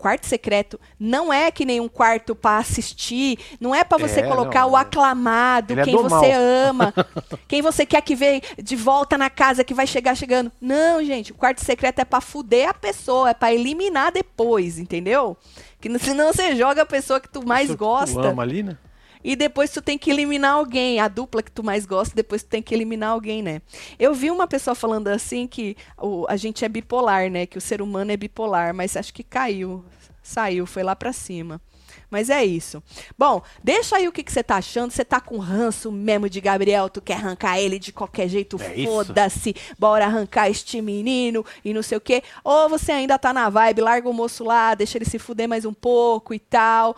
O quarto secreto não é que nem um quarto para assistir, não é para você é, colocar não, o aclamado, é quem é você ama, quem você quer que venha de volta na casa, que vai chegar chegando. Não, gente, o quarto secreto é para fuder a pessoa, é para eliminar depois, entendeu? Que senão você joga a pessoa que tu mais gosta. Tu ama ali, né? E depois tu tem que eliminar alguém, a dupla que tu mais gosta, depois tu tem que eliminar alguém, né? Eu vi uma pessoa falando assim que o, a gente é bipolar, né? Que o ser humano é bipolar, mas acho que caiu, saiu, foi lá para cima. Mas é isso. Bom, deixa aí o que, que você tá achando. Você tá com ranço mesmo de Gabriel? Tu quer arrancar ele de qualquer jeito? É. Foda-se. Bora arrancar este menino e não sei o quê. Ou você ainda tá na vibe, larga o moço lá, deixa ele se fuder mais um pouco e tal.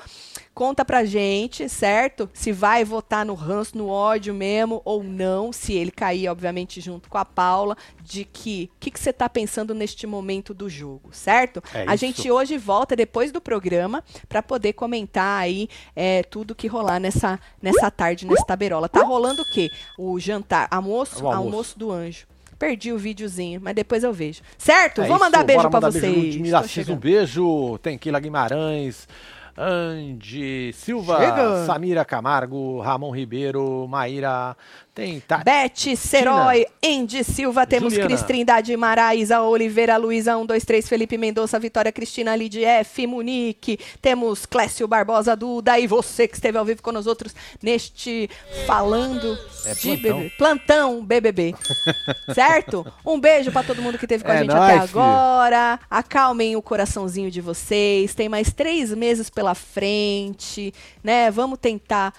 Conta pra gente, certo? Se vai votar no ranço, no ódio mesmo ou não. Se ele cair, obviamente, junto com a Paula. De que. O que, que você tá pensando neste momento do jogo, certo? É a isso. gente hoje volta depois do programa para poder comentar aí é, tudo que rolar nessa, nessa tarde, nessa taberola. Tá rolando o quê? O jantar, almoço, O almoço. almoço do anjo. Perdi o videozinho, mas depois eu vejo. Certo? É Vou mandar isso, beijo beijo no vocês. Tô Cis, um beijo. Tem Keila Guimarães, Andy Silva, Chega. Samira Camargo, Ramon Ribeiro, Maíra, tem Tati. Beth Serói, Andy Silva, temos Juliana. Cris Trindade, Maraísa Oliveira, Luísa 123, Felipe Mendonça, Vitória Cristina, Lidia F, Munique, temos Clécio Barbosa, Duda e você que esteve ao vivo com nós outros neste Falando É de plantão. BBB. Plantão BBB. certo? Um beijo pra todo mundo que esteve com a É gente nóis, até filho. agora. Acalmem o coraçãozinho de vocês. Tem mais três meses pela frente, né? Vamos tentar.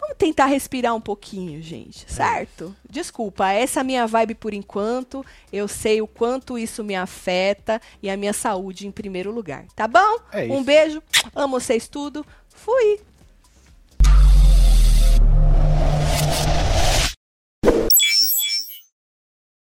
Vamos tentar respirar um pouquinho, gente, certo? Desculpa, essa é a minha vibe por enquanto. Eu sei o quanto isso me afeta e a minha saúde em primeiro lugar, tá bom? É Um beijo, amo vocês tudo. Fui!